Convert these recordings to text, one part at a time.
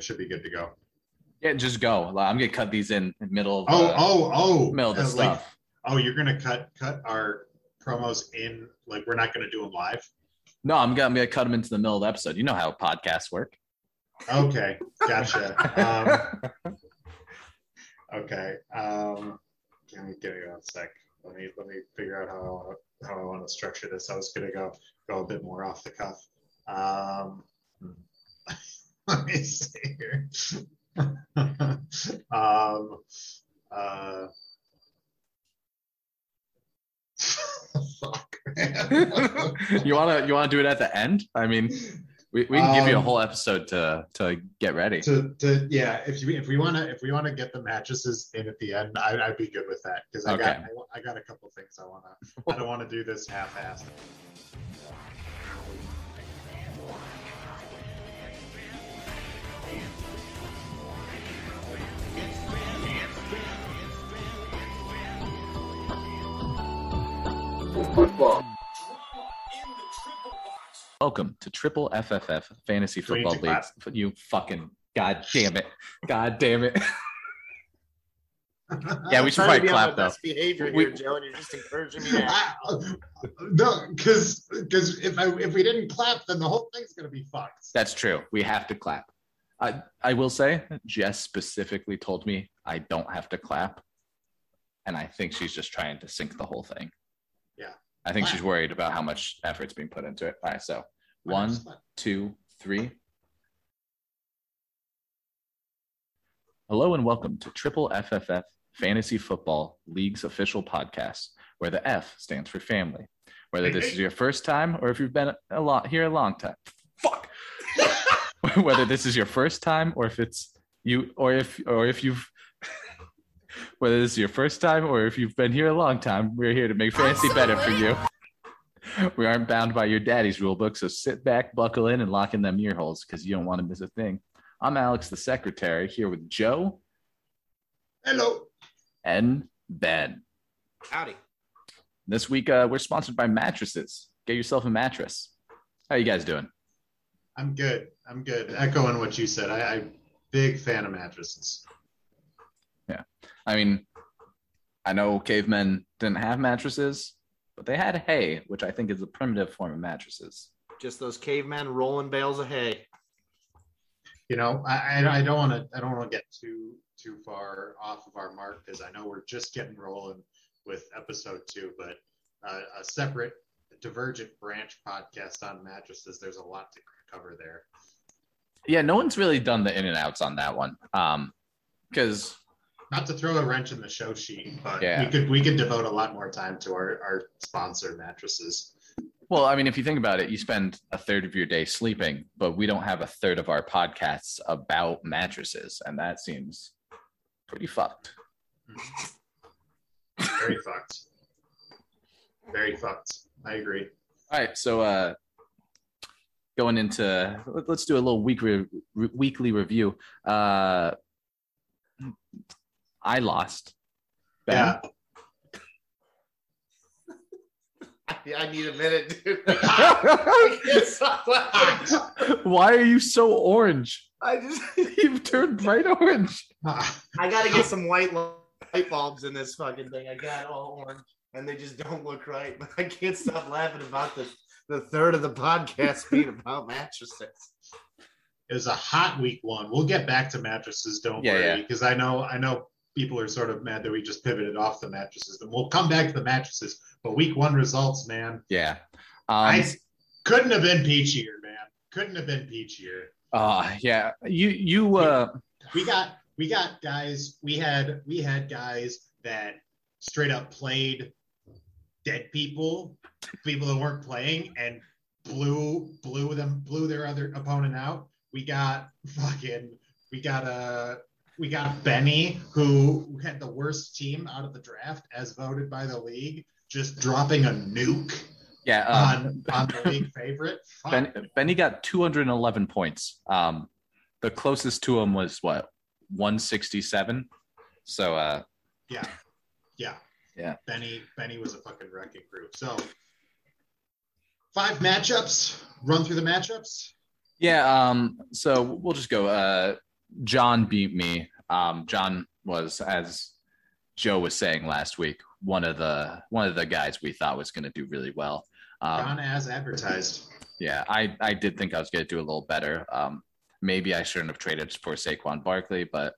I should be good to go. Yeah, just go. I'm gonna cut these in the middle. Of, Oh, uh, oh, oh! middle of the uh, like, stuff. oh, you're gonna cut cut our promos in like we're not gonna do them live. No, I'm gonna, I'm gonna cut them into the middle of the episode. You know how podcasts work. Okay, gotcha. um, okay, um, give me give me one sec. Let me let me figure out how I how I want to structure this. I was gonna go go a bit more off the cuff. Um, hmm. let me see here. um, uh, fuck, man. you wanna you wanna do it at the end? I mean, we, we can give you a Um, whole episode to to get ready. to, to yeah if you if we want to if we want to get the mattresses in at the end I, i'd be good with that because i got I, I got a couple things i want to i don't want to do this half-assed Welcome to Triple FFF Fantasy Do we need Football to clap? League. You fucking god damn it, god damn it. Yeah, we should probably to be on clap my though. best behavior We- here, Joe, and you're just encouraging me. to act. I- no because because if i if we didn't clap then the whole thing's gonna be fucked That's true. We have to clap. I I will say, Jess specifically told me I don't have to clap, and I think she's just trying to sync the whole thing. Yeah. I think she's worried about how much effort's being put into it. All right, so one, two, three. Hello and welcome to Triple FFF Fantasy Football League's official podcast, where the F stands for family. Whether this is your first time or if you've been a lot here a long time, fuck. Whether this is your first time or if it's you or if or if you've whether this is your first time or if you've been here a long time, we're here to make fantasy better for you. We aren't bound by your daddy's rule book, so sit back, buckle in, and lock in them ear holes because you don't want to miss a thing. I'm Alex, the secretary, here with Joe hello and Ben. Howdy. This week, uh, we're sponsored by mattresses. Get yourself a mattress. How you guys doing? i'm good i'm good echoing what you said i i'm big fan of mattresses Yeah, I mean, I know cavemen didn't have mattresses, but they had hay, which I think is a primitive form of mattresses. Just those cavemen rolling bales of hay. you know i i, I don't want to i don't want to get too too far off of our mark because i know we're just getting rolling with episode two but uh, a separate divergent branch podcast on mattresses there's a lot to cover there Yeah, no one's really done the in and outs on that one. Um, because not to throw a wrench in the show sheet but Yeah. we could we could devote a lot more time to our our sponsor mattresses Well, I mean, if you think about it, you spend a third of your day sleeping, but we don't have a third of our podcasts about mattresses, and that seems pretty fucked. very fucked very fucked i agree All right, so uh, going into let- let's do a little weekly weekly review. Uh, I lost. Ben? yeah I need a minute, dude. I can't stop laughing. Why are you so orange? I just, You've turned bright orange. I gotta get some white light bulbs in this fucking thing. I got all orange, and they just don't look right. But I can't stop laughing about the the third of the podcast being about mattresses. it was a hot week one. We'll get back to mattresses, don't Yeah, worry, yeah. because I know I know people are sort of mad that we just pivoted off the mattresses. And we'll come back to the mattresses, but week one results, man, Yeah. Um, I couldn't have been peachier, man. Couldn't have been peachier. uh, yeah. You you uh We got we got guys. We had we had guys that straight up played dead people, people that weren't playing, and blew blew them blew their other opponent out. We got fucking we got a we got Benny who had the worst team out of the draft as voted by the league, just dropping a nuke yeah. Um, on on the league favorite. Ben, Benny got 211 points. Um, the closest to him was what 167. So uh, Yeah. Yeah. Yeah. Benny Benny was a fucking wrecking crew. So five matchups. Run through the matchups. yeah. Um, so we'll just go. Uh, John beat me. Um, John was, as Joe was saying last week, one of the one of the guys we thought was going to do really well. Um, Gone as advertised. yeah, I I did think I was going to do a little better. Um, maybe I shouldn't have traded for Saquon Barkley, but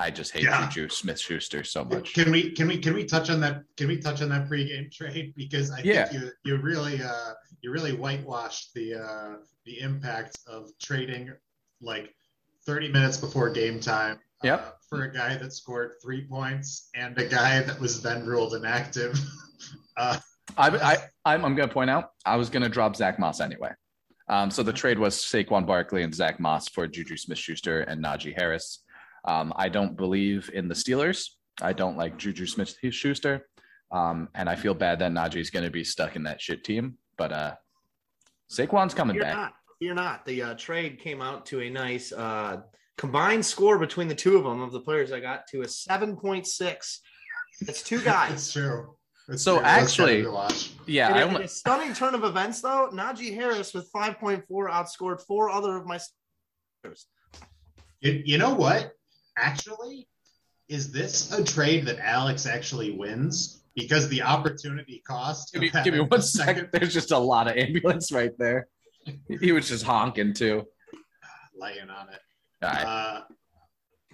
I just hate Yeah. Juju Smith Schuster so much. Can we can we can we touch on that? Can we touch on that pregame trade because I Yeah. think you you really uh you really whitewashed the uh the impact of trading like 30 minutes before game time. uh, for a guy that scored three points and a guy that was then ruled inactive. uh, I, I I'm, I'm going to point out I was going to drop Zach Moss anyway. Um, so the trade was Saquon Barkley and Zach Moss for Juju Smith-Schuster and Najee Harris. Um, I don't believe in the Steelers. I don't like Juju Smith-Schuster, um, and I feel bad that Najee's going to be stuck in that shit team. But uh, Saquon's coming You're back. not. You're not. The uh, trade came out to a nice uh, combined score between the two of them of the players I got to a seven point six. It's two guys. it's true. It's So true. Actually- gotta be watched. Yeah, In I a, in a stunning turn of events, though, Najee Harris with 5.4 outscored four other of my starters. You, you know what? Actually, is this a trade that Alex actually wins? Because the opportunity cost. give me, give me one the second. There's just a lot of ambulance right there. He was just honking too. laying on it. Right. Uh,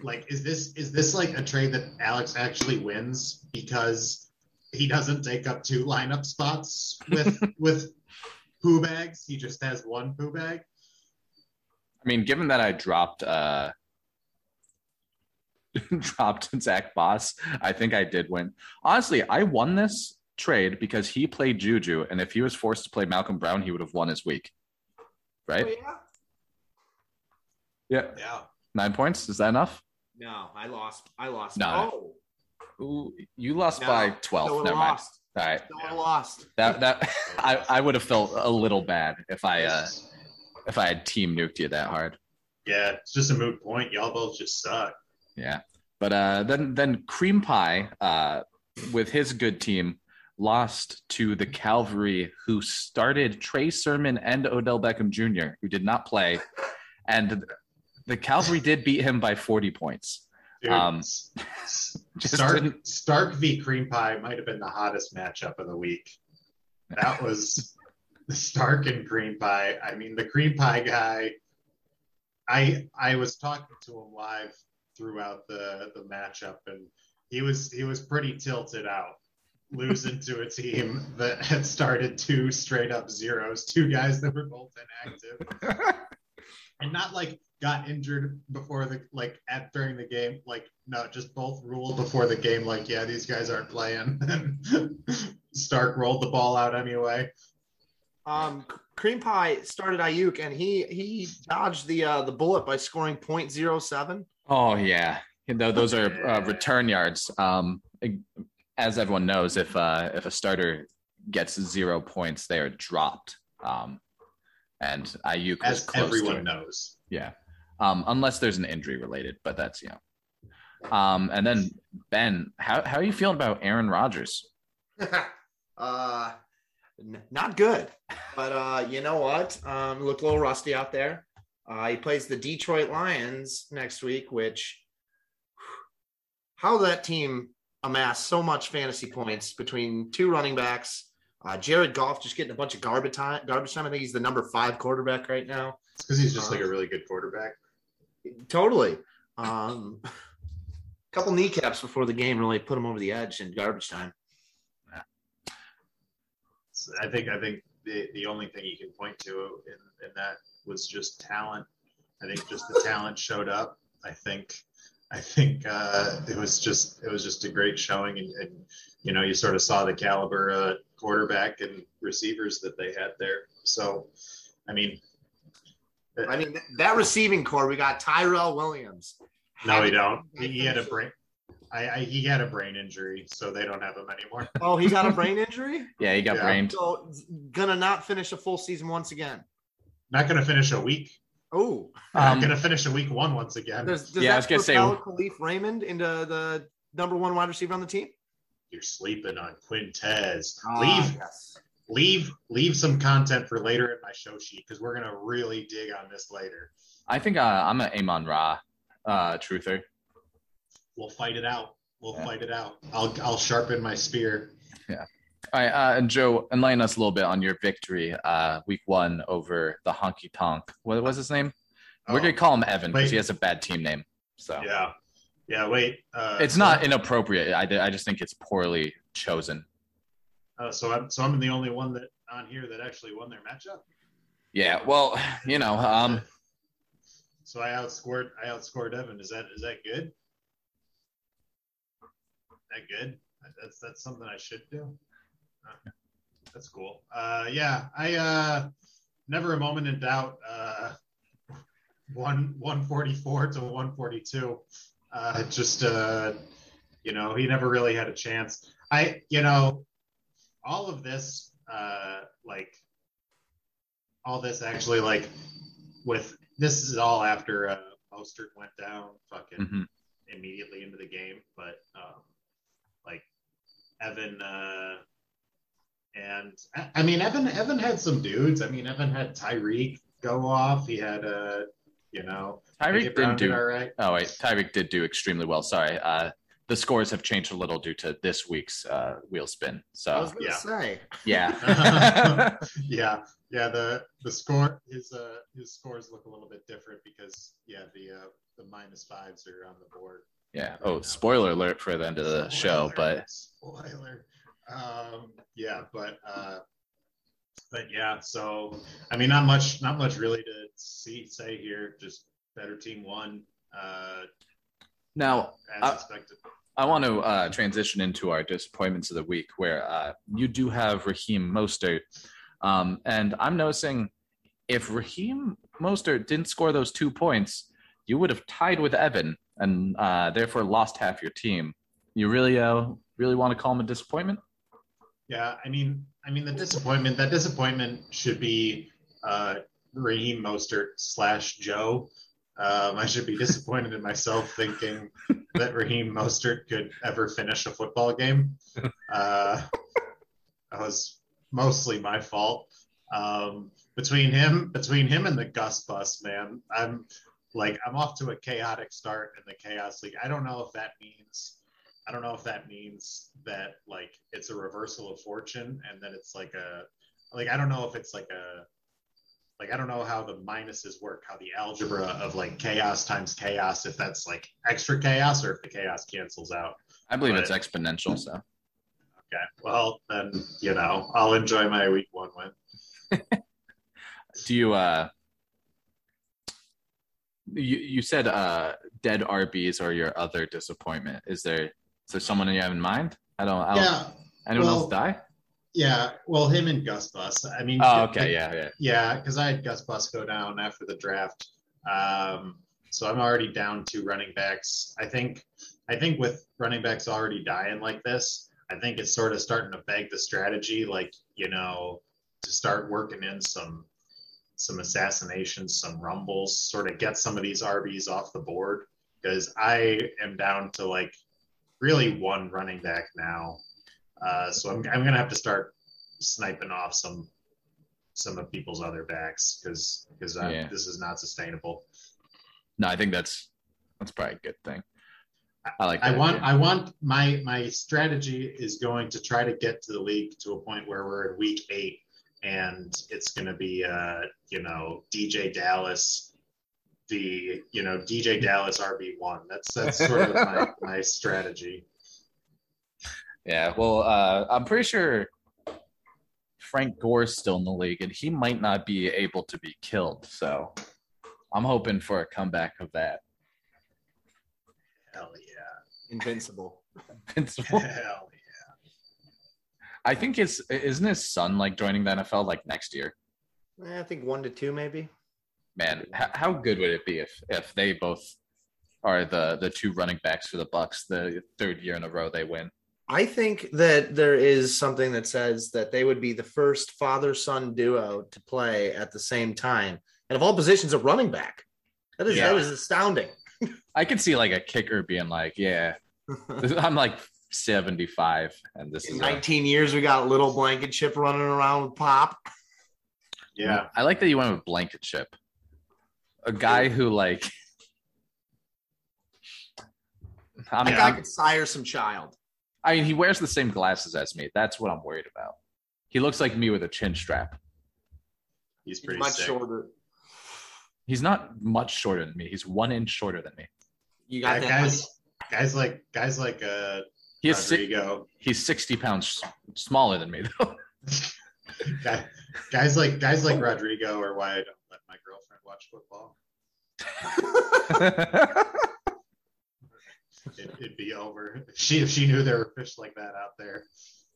like, is this is this like a trade that Alex actually wins because he doesn't take up two lineup spots with with poo bags? He just has one poo bag. I mean, given that I dropped uh dropped Zach Moss, I think I did win. Honestly, I won this trade because he played Juju, and if he was forced to play Malcolm Brown, he would have won his week. Right? Oh, yeah? Yeah. Yeah. Nine points. Is that enough? No, I lost. I lost. No. Oh, Ooh, you lost No, by twelve. so I Never mind. lost. All right. So I lost. That that I, I would have felt a little bad if I uh if I had team nuked you that hard. Yeah, it's just a moot point. Y'all both just suck. Yeah. But uh, then then Cream Pie, uh, with his good team, lost to the Calvary, who started Trey Sermon and Odell Beckham Jr., who did not play, and the Calvary did beat him by forty points. Dude, Um, S- S- just Stark, didn't- Stark v Cream Pie might have been the hottest matchup of the week. That was Stark and Cream Pie. I mean, the Cream Pie guy. I I was talking to him live throughout the the matchup, and he was he was pretty tilted out, losing to a team that had started two straight up zeros, two guys that were both inactive. And not like got injured before the like at during the game like no just both ruled before the game like yeah these guys aren't playing. And stark rolled the ball out anyway. Um, Cream Pie started Aiyuk, and he he dodged the uh, the bullet by scoring .07. Oh yeah, You know, those are uh, return yards. Um, as everyone knows, if uh, if a starter gets zero points, they are dropped. Um, and Aiyuk as everyone knows Yeah. Um, unless there's an injury related, but that's you know. Um, and then Ben, how how are you feeling about Aaron Rodgers? uh, n- not good, but uh, you know what? Um, looked a little rusty out there. Uh, he plays the Detroit Lions next week, which how that team amassed so much fantasy points between two running backs. Uh, Jared Goff just getting a bunch of garbage time. Garbage time. I think he's the number five quarterback right now. it's because he's just like a really good quarterback Totally. Um, couple kneecaps before the game really put him over the edge in garbage time. I think i think the, the only thing you can point to in, in that was just talent i think just the talent showed up i think i think uh, it was just it was just a great showing and, and you know you sort of saw the caliber uh, quarterback and receivers that they had there so i mean I mean, that receiving core, we got Tyrell Williams. no he don't he, he had a brain I, I he had a brain injury so they don't have him anymore Oh, he got a brain injury? Yeah, he got Yeah. brained. So, gonna not finish a full season once again. Not going to finish a week Oh, not Um, going to finish a week one once again does, does Yeah, I that was gonna say- Kalif Raymond into the number one wide receiver on the team? you're sleeping on Quintez. Ah, leave, yes. leave, leave some content for later in my show sheet because we're gonna really dig on this later. I think uh, I'm an Amon Ra uh, truther. We'll fight it out. We'll Yeah. fight it out. I'll I'll sharpen my spear. All right, uh, and Joe, enlighten us a little bit on your victory, uh, week one over the Honky Tonk. What was his name? We're Oh, gonna call him Evan because he has a bad team name. So Yeah. Yeah. Wait. Uh, it's not inappropriate. I, I just think it's poorly chosen. Uh, so I'm so I'm the only one that on here that actually won their matchup. Yeah, well, you know, um, So I outscored I outscored Evan. Is that is that good? That good? That's that's something I should do. That's cool. Uh, yeah, I uh, never a moment in doubt. Uh, one one forty four to one forty two. Uh, just uh, you know, he never really had a chance. I you know, all of this uh, like all this actually like with this is all after uh, Mostert went down fucking mhm. immediately into the game, but um, like Evan uh, and I, I mean Evan Evan had some dudes. I mean Evan had Tyreek go off. He had uh, you know Tyreek didn't do. all right. Oh wait, Tyreek did do extremely well. Sorry, uh, the scores have changed a little due to this week's uh, wheel spin. I was So gonna yeah. say. yeah, yeah, yeah. The the score his uh his scores look a little bit different because yeah the uh, the minus fives are on the board. yeah. Oh, spoiler alert for the end of the show, but spoiler. Um, yeah, but uh, but yeah. So I mean, not much, not much really to see say here. Just better team won uh, now as expected. I want to uh, transition into our disappointments of the week, where uh, you do have Raheem Mostert, um, and I'm noticing if Raheem Mostert didn't score those two points, you would have tied with Evan and uh, therefore lost half your team. You really, uh, really want to call him a disappointment? Yeah, I mean, I mean the disappointment. That disappointment should be uh, Raheem Mostert slash Joe. Um, I should be disappointed in myself thinking that Raheem Mostert could ever finish a football game. Uh, that was mostly my fault. Um, between him, between him and the Gus bus, man, I'm like I'm off to a chaotic start in the chaos league. I don't know if that means I don't know if that means that like it's a reversal of fortune and then it's like a like I don't know if it's like a like I don't know how the minuses work, how the algebra of like chaos times chaos, if that's like extra chaos or if the chaos cancels out. I believe But- it's exponential. So Okay. Well then, you know, I'll enjoy my week one win. do you? Uh, you you said uh, dead RBs are your other disappointment. Is there is there someone you have in mind? I don't. I don't Yeah. anyone well- else die? Yeah. Well him and Gus Bus. I mean Oh, okay, yeah, yeah. Yeah, because I had Gus Bus go down after the draft. Um, so I'm already down to running backs. I think I think with running backs already dying like this, I think it's sort of starting to beg the strategy, like, you know, to start working in some some assassinations, some rumbles, sort of get some of these RBs off the board. Because I am down to like really one running back now. Uh, so I'm, I'm gonna have to start sniping off some some of people's other backs because because Yeah. this is not sustainable. No, I think that's that's probably a good thing. I like. I want idea. I want my my strategy is going to try to get to the league to a point where we're in week eight and it's going to be uh you know DeeJay Dallas the you know DeeJay Dallas RB one that's that's sort of my my strategy. Yeah, well, uh, I'm pretty sure Frank Gore's still in the league, and he might not be able to be killed. So I'm hoping for a comeback of that. Hell yeah, Invincible. Invincible. hell yeah! I think it's isn't his son like joining the NFL like next year. Eh, I think one to two, maybe. Man, h- how good would it be if if they both are the the two running backs for the Bucks the third year in a row they win? I think that there is something that says that they would be the first father son duo to play at the same time. And of all positions, a running back. That is Yeah. that is astounding. I could see like a kicker being like, "Yeah, I'm like 75, and this In is." a- 19 years, we got little blanket chip running around with Pop. yeah. Yeah. I like that you went with blanket chip. A guy who like I That mean, guy I'm- could sire some child. I mean, he wears the same glasses as me. That's what I'm worried about. He looks like me with a chin strap. He's He's pretty much sick. shorter. He's not much shorter than me. He's one inch shorter than me. You got that. guys, guys like guys like uh He is si- Rodrigo. he's 60 pounds smaller than me though. Guy- guys like guys like Rodrigo or why I don't let my girlfriend watch football. It, it'd be over. If she if she knew there were fish like that out there.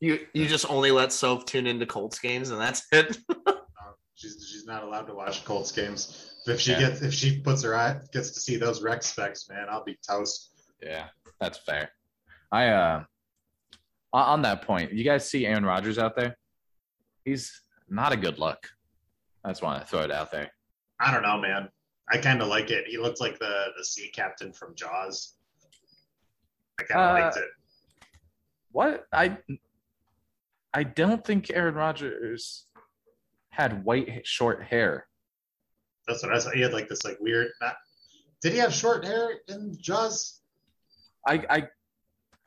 You you just only let Soph tune into Colts games and that's it. Uh, she's she's not allowed to watch Colts games. If she Yeah. gets if she puts her eye gets to see those rec specs, man, I'll be toast. yeah, that's fair. I uh on- on that point, you guys see Aaron Rodgers out there? He's not a good look. I just want to throw it out there. I don't know, man. I kind of like it. He looked like the the sea captain from Jaws. I kind of Uh, liked it. What I I don't think Aaron Rodgers had white short hair. That's what I saw. He had like this like weird. Not, did he have short hair in Jaws? I I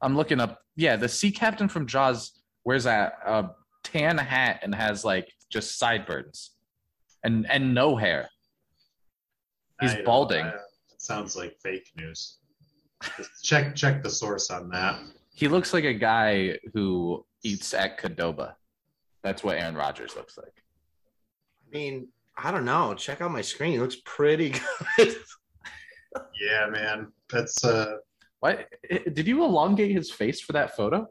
I'm looking up. Yeah, the sea captain from Jaws wears a, a tan hat and has like just sideburns and and no hair. He's I balding. I- It sounds like fake news. Just check check the source on that. He looks like a guy who eats at Qdoba. That's what Aaron Rodgers looks like. I mean, I don't know. Check out my screen. It looks pretty good. Yeah, man. That's uh What did you elongate his face for that photo?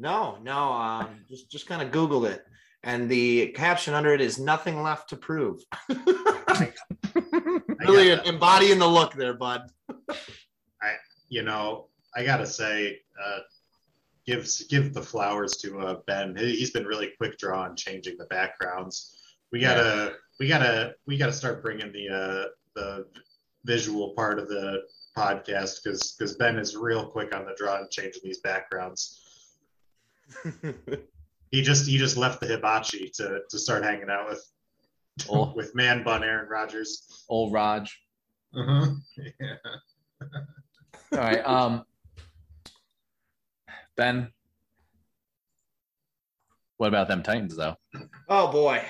no, no. Um, just just kind of Googled it, and the caption under it is "Nothing left to prove." I really embodying the look there, bud. I, you know, I gotta say, uh, give give the flowers to uh, Ben. He- He's been really quick draw on changing the backgrounds. We gotta we gotta we gotta start bringing the uh, the visual part of the podcast because because Ben is real quick on the draw and changing these backgrounds. He just he just left the hibachi to to start hanging out with Oh. with man bun Aaron Rodgers. Old Raj. Uh-huh. Yeah. All right. Um Ben. What about them Titans though? oh boy,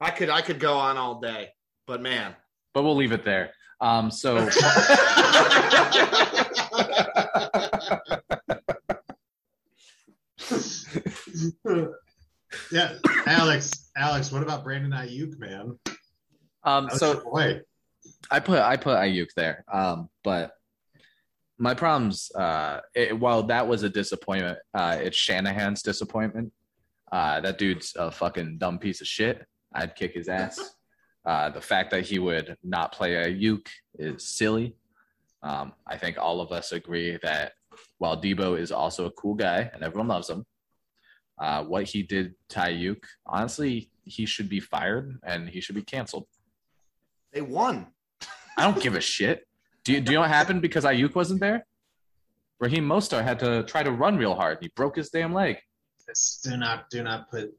I could I could go on all day, but man, But we'll leave it there. Um so yeah, Alex, Alex, what about Brandon Aiyuk, man? um so boy. I put I put Aiyuk there. Um, but my problems, uh, it, while that was a disappointment, uh, it's Shanahan's disappointment. Uh, that dude's a fucking dumb piece of shit. I'd kick his ass. Uh, the fact that he would not play Aiyuk is silly. Um, I think all of us agree that while Deebo is also a cool guy and everyone loves him, uh, what he did to Aiyuk, honestly, he should be fired and he should be canceled. they won. I don't give a shit. Do you, do you know what happened because Aiyuk wasn't there? Raheem Mostert had to try to run real hard. He broke his damn leg. This- do not do not put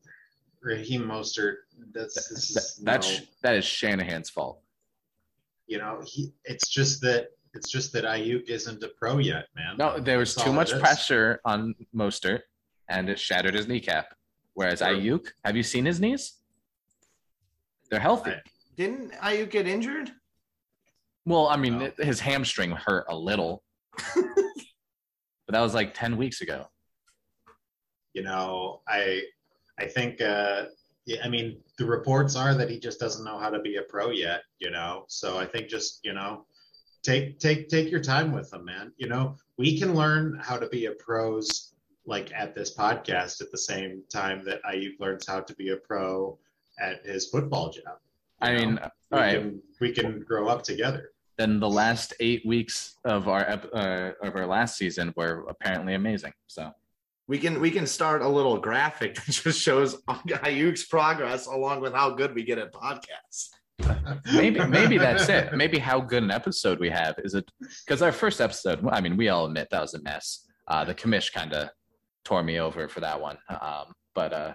Raheem Mostert. That's this That, is, that's no, that is Shanahan's fault. you know he. It's just that it's just that Aiyuk isn't a pro yet, man. No, there was That's too much pressure on Mostert, and it shattered his kneecap. Whereas True. Aiyuk, have you seen his knees? They're healthy. Didn't Aiyuk get injured? Well, I mean, No. his hamstring hurt a little, but that was like ten weeks ago. You know, I I think uh, yeah, I mean the reports are that he just doesn't know how to be a pro yet. You know, so I think just you know take take take your time with him, man. You know, we can learn how to be a pros like at this podcast at the same time that Aiyuk learns how to be a pro at his football job. you I mean, know? all we right. can, we can grow up together. Then the last eight weeks of our uh, of our last season were apparently amazing. So We can we can start a little graphic that just shows Aiyuk's progress along with how good we get at podcasts. maybe maybe that's it. Maybe how good an episode we have is it because our first episode. I mean, we all admit that was a mess. Uh, the commish kind of tore me over for that one. Um, but uh,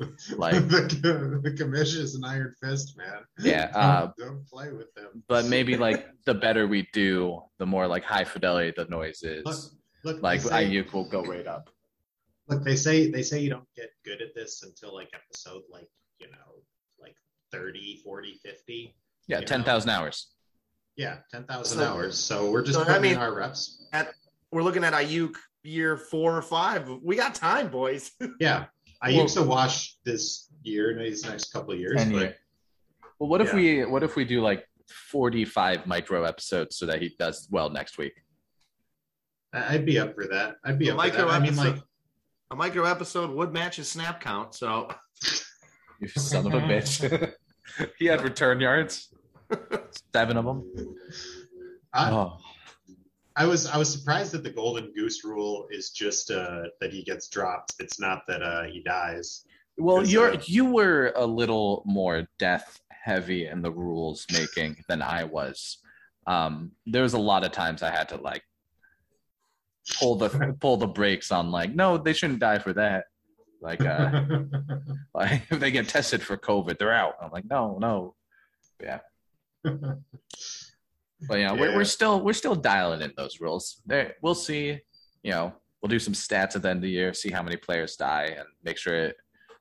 Like, the, the commission is an iron fist, man. yeah. Uh, don't, don't play with them. but maybe like the better we do, the more like high fidelity the noise is. look, Like they say, Aiyuk will go right up. look, they say they say you don't get good at this until like episode like you know like 30, 40, 50. Yeah, You ten thousand hours. Yeah, ten thousand So- hours. So we're just so, I mean- in our reps. At, we're looking at Aiyuk year four or five. We got time, boys. Yeah, I Well- used to watch this year, and these next couple of years, Ten but year. Well, what if Yeah. we what if we do like forty five micro episodes so that he does well next week? I- I'd be up for that. I'd be A up for micro that. I mean, like, A micro episode would match his snap count. So You son of a bitch. he had return yards, seven of them. I, Oh, I was I was surprised that the golden goose rule is just uh, that he gets dropped. It's not that uh, he dies. well, you're uh, you were a little more death heavy in the rules making than I was. Um, there was a lot of times I had to like pull the pull the brakes on like, no, they shouldn't die for that. Like, uh, like if they get tested for COVID, they're out. I'm like, no, no. Yeah. But yeah, We're, we're still we're still dialing in those rules. There, we'll see. You know, we'll do some stats at the end of the year, see how many players die, and make sure it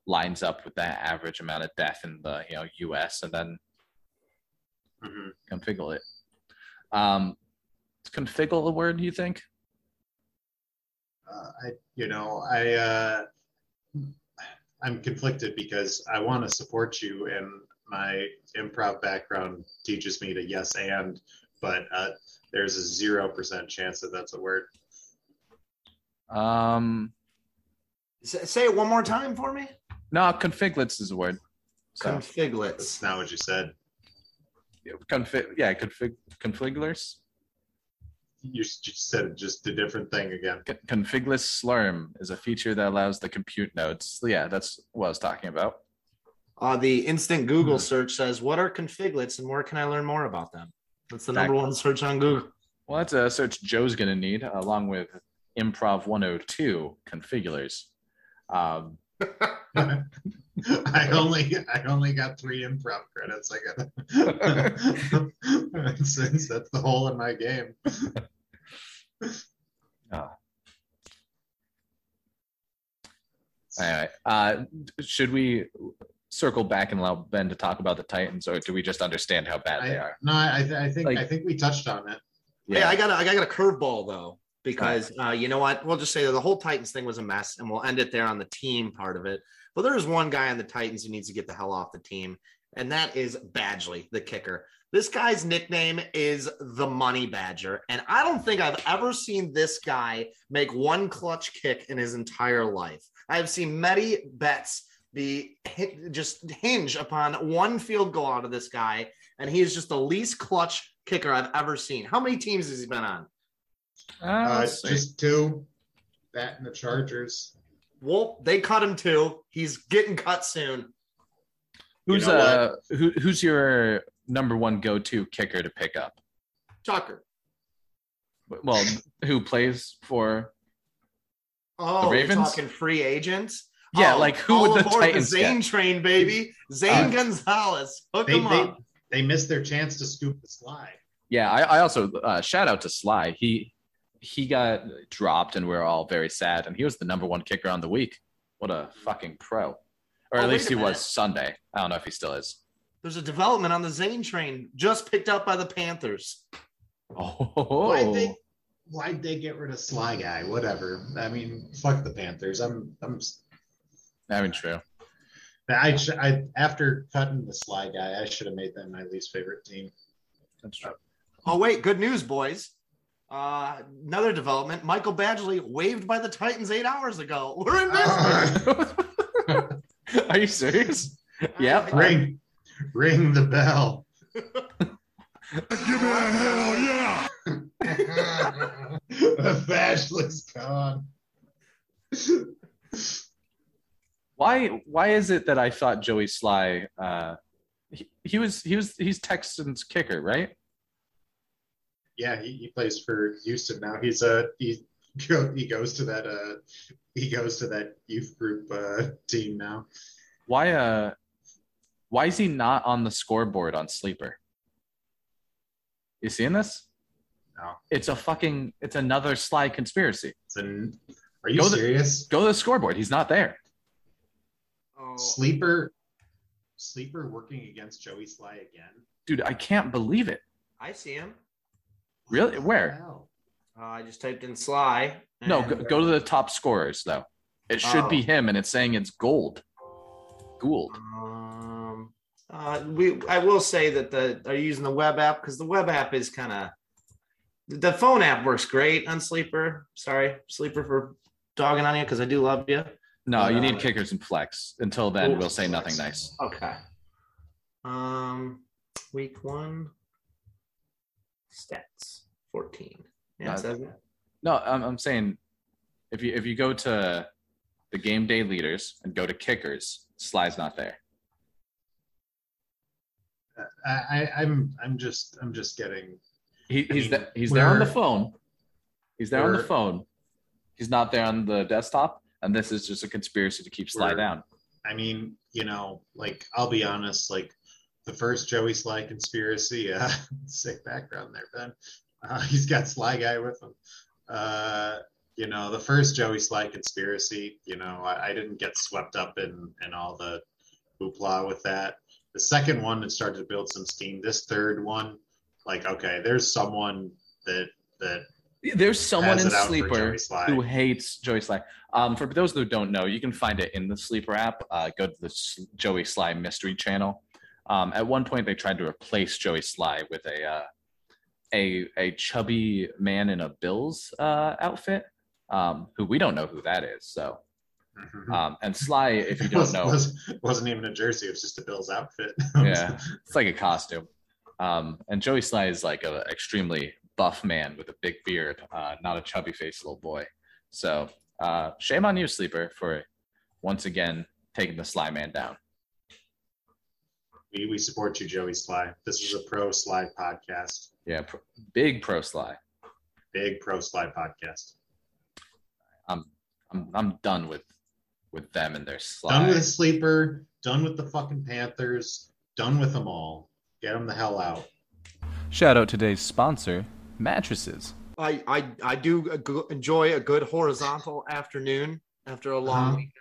lines up with that average amount of death in the you know U.S. and then Mhm. configure it. Um, configure the word you think? Uh, I, you know, I, uh, I'm conflicted because I want to support you, and my improv background teaches me to yes and, but uh, there's a zero percent chance that that's a word. Um, S- say it one more time for me. no, configlets is a word. So That's Configlets. not what you said. config, yeah, config, configurers. You just said just a different thing again. Con- Configless Slurm is a feature that allows the compute nodes. Yeah, that's what I was talking about. Uh, the instant Google Hmm. search says, "What are configlets, and where can I learn more about them?" That's the number one search on Google. Well, that's a search Joe's going to need, along with Improv 102 configurers. Um, I only I only got three improv credits. I got since that's the hole in my game. oh. Anyway, uh, should we circle back and allow Ben to talk about the Titans, or do we just understand how bad they are? no, I, th- I think Like- I think we touched on it. Hey, I got a, I got a curveball though because uh, you know what? We'll just say that the whole Titans thing was a mess, and we'll end it there on the team part of it. But there is one guy on the Titans who needs to get the hell off the team, and that is Badgley, the kicker. This guy's nickname is the Money Badger, and I don't think I've ever seen this guy make one clutch kick in his entire life. I have seen many bets be just hinge upon one field goal out of this guy, and he is just the least clutch kicker I've ever seen. How many teams has he been on? Uh, Uh, just two, that and the Chargers. Well, they cut him too. He's getting cut soon. who's you know uh who, who's your number one go-to kicker to pick up? Tucker. Well, who plays for? Oh, The Ravens? talking free agents? Yeah, Oh, like who all would the aboard Titans the Zane get? train, baby. Zane Uh, Gonzalez. Hook They, him they, up. they missed their chance to scoop the slide. Yeah, I, I also uh, shout out to Sly. He he got dropped, and we are all very sad. And he was the number one kicker on the week. What a fucking pro! Or Oh, at wait least he minute. was Sunday. I don't know if he still is. There's a development on the Zane train just picked up by the Panthers. Oh, Why'd they why'd they get rid of Sly Guy? Whatever. I mean, fuck the Panthers. I'm I'm I mean, true. I, sh- I after cutting the Sly Guy, I should have made them my least favorite team. That's true. Oh, wait, good news, boys. Uh, another development. Michael Badgley waived by the Titans eight hours ago. We're in business. Are you serious? Yeah. Uh, ring, ring the bell. Give me a hell yeah! the Badgley's gone. Why why is it that I thought Joey Slye? Uh, he, he was he was he's Texans kicker, right? Yeah, he, he plays for Houston now. He's a he go, he goes to that uh he goes to that youth group uh team now. why uh why is he not on the scoreboard on sleeper? You seeing this? No. It's a fucking it's another sly conspiracy. It's an, are you Go the- serious? Go to the scoreboard. He's not there. Oh, Sleeper, sleeper working against Joey Slye again. Dude, I can't believe it. I see him. Really? What Where? Uh, I just typed in Sly. No, go, go to the top scorers though. It should Oh. be him, and it's saying it's gold. Gould. Um, uh, we I will say that the are you using the web app because the web app is kind of the phone app works great on Sleeper. Sorry, Sleeper for dogging on you because I do love you. No, you need Uh, kickers and flex. Until then, Ooh, we'll say flex. nothing nice. Okay. Um, week one stats fourteen. Yeah, it says it. No, I'm, I'm saying if you if you go to the game day leaders and go to kickers, Sly's not there. I, I, I'm, I'm just, I'm just getting. He, I he's mean, there, he's there on the we're- phone. He's there on the we're- phone. He's not there on the desktop, and this is just a conspiracy to keep Sly We're- down. I mean, you know, like I'll be honest, like the first Joey Slye conspiracy, uh, sick background there, Ben. Uh, he's got Sly guy with him. Uh, you know, the first Joey Slye conspiracy, you know, I, I didn't get swept up in in all the hoopla with that. The second one, it started to build some steam. This third one, like, okay, there's someone that that There's someone in it out for Sleeper who hates Joey Slye. Um, for those who don't know, you can find it in the Sleeper app. Uh, go to the S- Joey Slye Mystery Channel. Um, at one point, they tried to replace Joey Slye with a uh, a a chubby man in a Bills uh, outfit, um, who we don't know who that is. So, Mhm. um, and Sly, if you don't was, know, was, wasn't even a jersey; it was just a Bills outfit. yeah, it's like a costume. Um, and Joey Slye is like an extremely buff man with a big beard, uh, not a chubby faced little boy. So uh, shame on you, Sleeper, for once again taking the Sly man down. we, we support you, Joey Slye. This is a pro Sly podcast. Yeah, pr- big pro Sly. Big pro Sly podcast. I'm I'm I'm done with with them and their Sly. Done with the sleeper. Done with the fucking Panthers. Done with them all. Get them the hell out. Shout out today's sponsor, mattresses. I I I do enjoy a good horizontal afternoon after a long Uh-huh. weekend.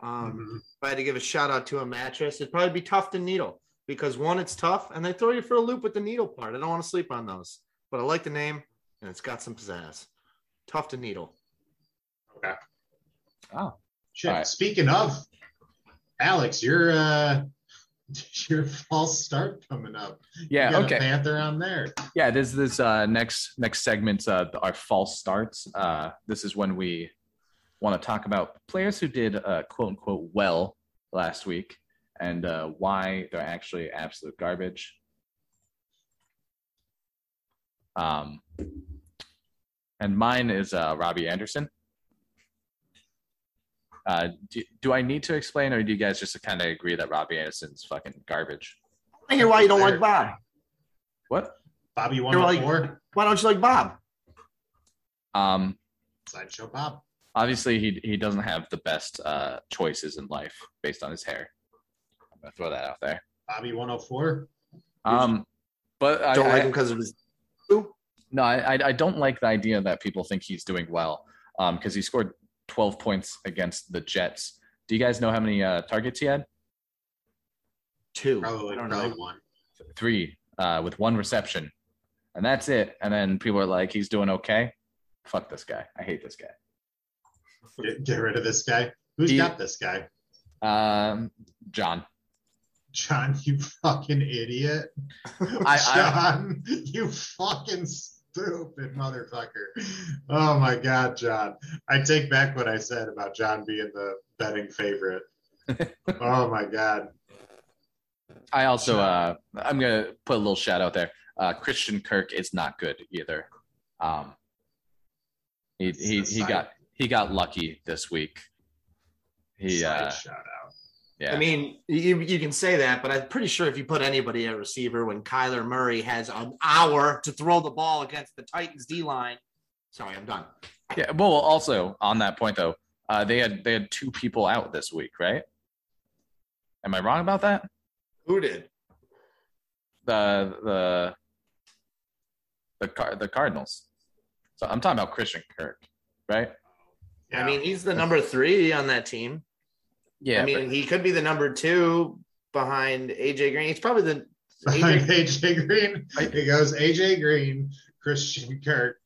Um, Mhm. if I had to give a shout out to a mattress, it'd probably be Tuft and Needle because one, it's tough, and they throw you for a loop with the needle part. I don't want to sleep on those, but I like the name, and it's got some pizzazz. Tuft and Needle. Okay. Oh, Shit. All right. Speaking of, Alex, your uh, your false start coming up. yeah. Okay. Panther on there. yeah this this uh next next segment uh our false starts uh this is when we want to talk about players who did uh quote unquote well last week and uh why they're actually absolute garbage um and mine is uh robbie anderson uh do, do i need to explain or do you guys just kind of agree that robbie anderson's fucking garbage I hear why you don't like Bob. what Bobby You're like- 104. Why don't you like Bob? um Sideshow Bob. obviously he he doesn't have the best uh choices in life based on his hair. I'm gonna throw that out there. Bobby 104. Um, but I, Don't like him because of his. no, I I- I don't like the idea that people think he's doing well. Um, because he scored 12 points against the Jets. Do you guys know how many uh, targets he had? Two. Probably, I don't probably know. one. Three, uh, with one reception, and that's it. And then people are like, he's doing okay. Fuck this guy. I hate this guy. Get, get rid of this guy. Who's He- got this guy? Um, John. John, you fucking idiot. I- John, you fucking stupid motherfucker. Oh my God, John. I take back what I said about John being the betting favorite. oh my God. I also uh I'm gonna put a little shout out there. Uh Christian Kirk is not good either. Um he he he got he got lucky this week. He uh shout out. Yeah. I mean, you, you can say that, but I'm pretty sure if you put anybody at receiver when Kyler Murray has an hour to throw the ball against the Titans D line. Sorry, I'm done. yeah, well also on that point though, uh they had they had two people out this week, right? Am I wrong about that? Who did? The the the car the Cardinals. So I'm talking about Christian Kirk, right? I mean, he's the number three on that team. Yeah. I mean, he could be the number two behind AJ Green. He's probably the behind AJ, AJ Green. It goes AJ Green, Christian Kirk,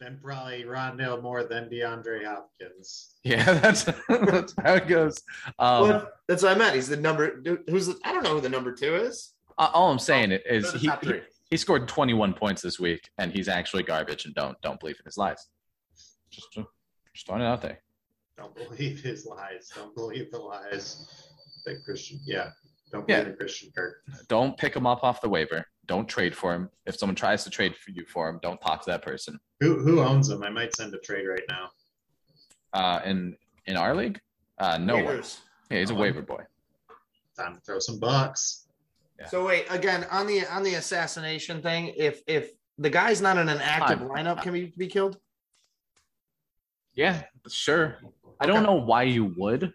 then probably Rondale Moore, then DeAndre Hopkins. yeah, that's that's how it goes. Um, Well, that's what I meant. He's the number. Who's the, I don't know who the number two is. Uh, all I'm saying is Those are the he, he he scored 21 points this week, and he's actually garbage. And don't don't believe in his lies. Just just throwing it out there. Don't believe his lies. Don't believe the lies that Christian. Yeah, don't Yeah. believe in Christian Kirk. Don't pick him up off the waiver. Don't trade for him. If someone tries to trade for you for him, don't talk to that person. Who who owns him? I might send a trade right now. Uh, in in our league, uh, no one. Yeah, he's a No waiver boy. Time to throw some bucks. Yeah. So wait, again on the on the assassination thing, if if the guy's not in an active Fine. lineup, can he be killed? Yeah, sure. I don't know why you would.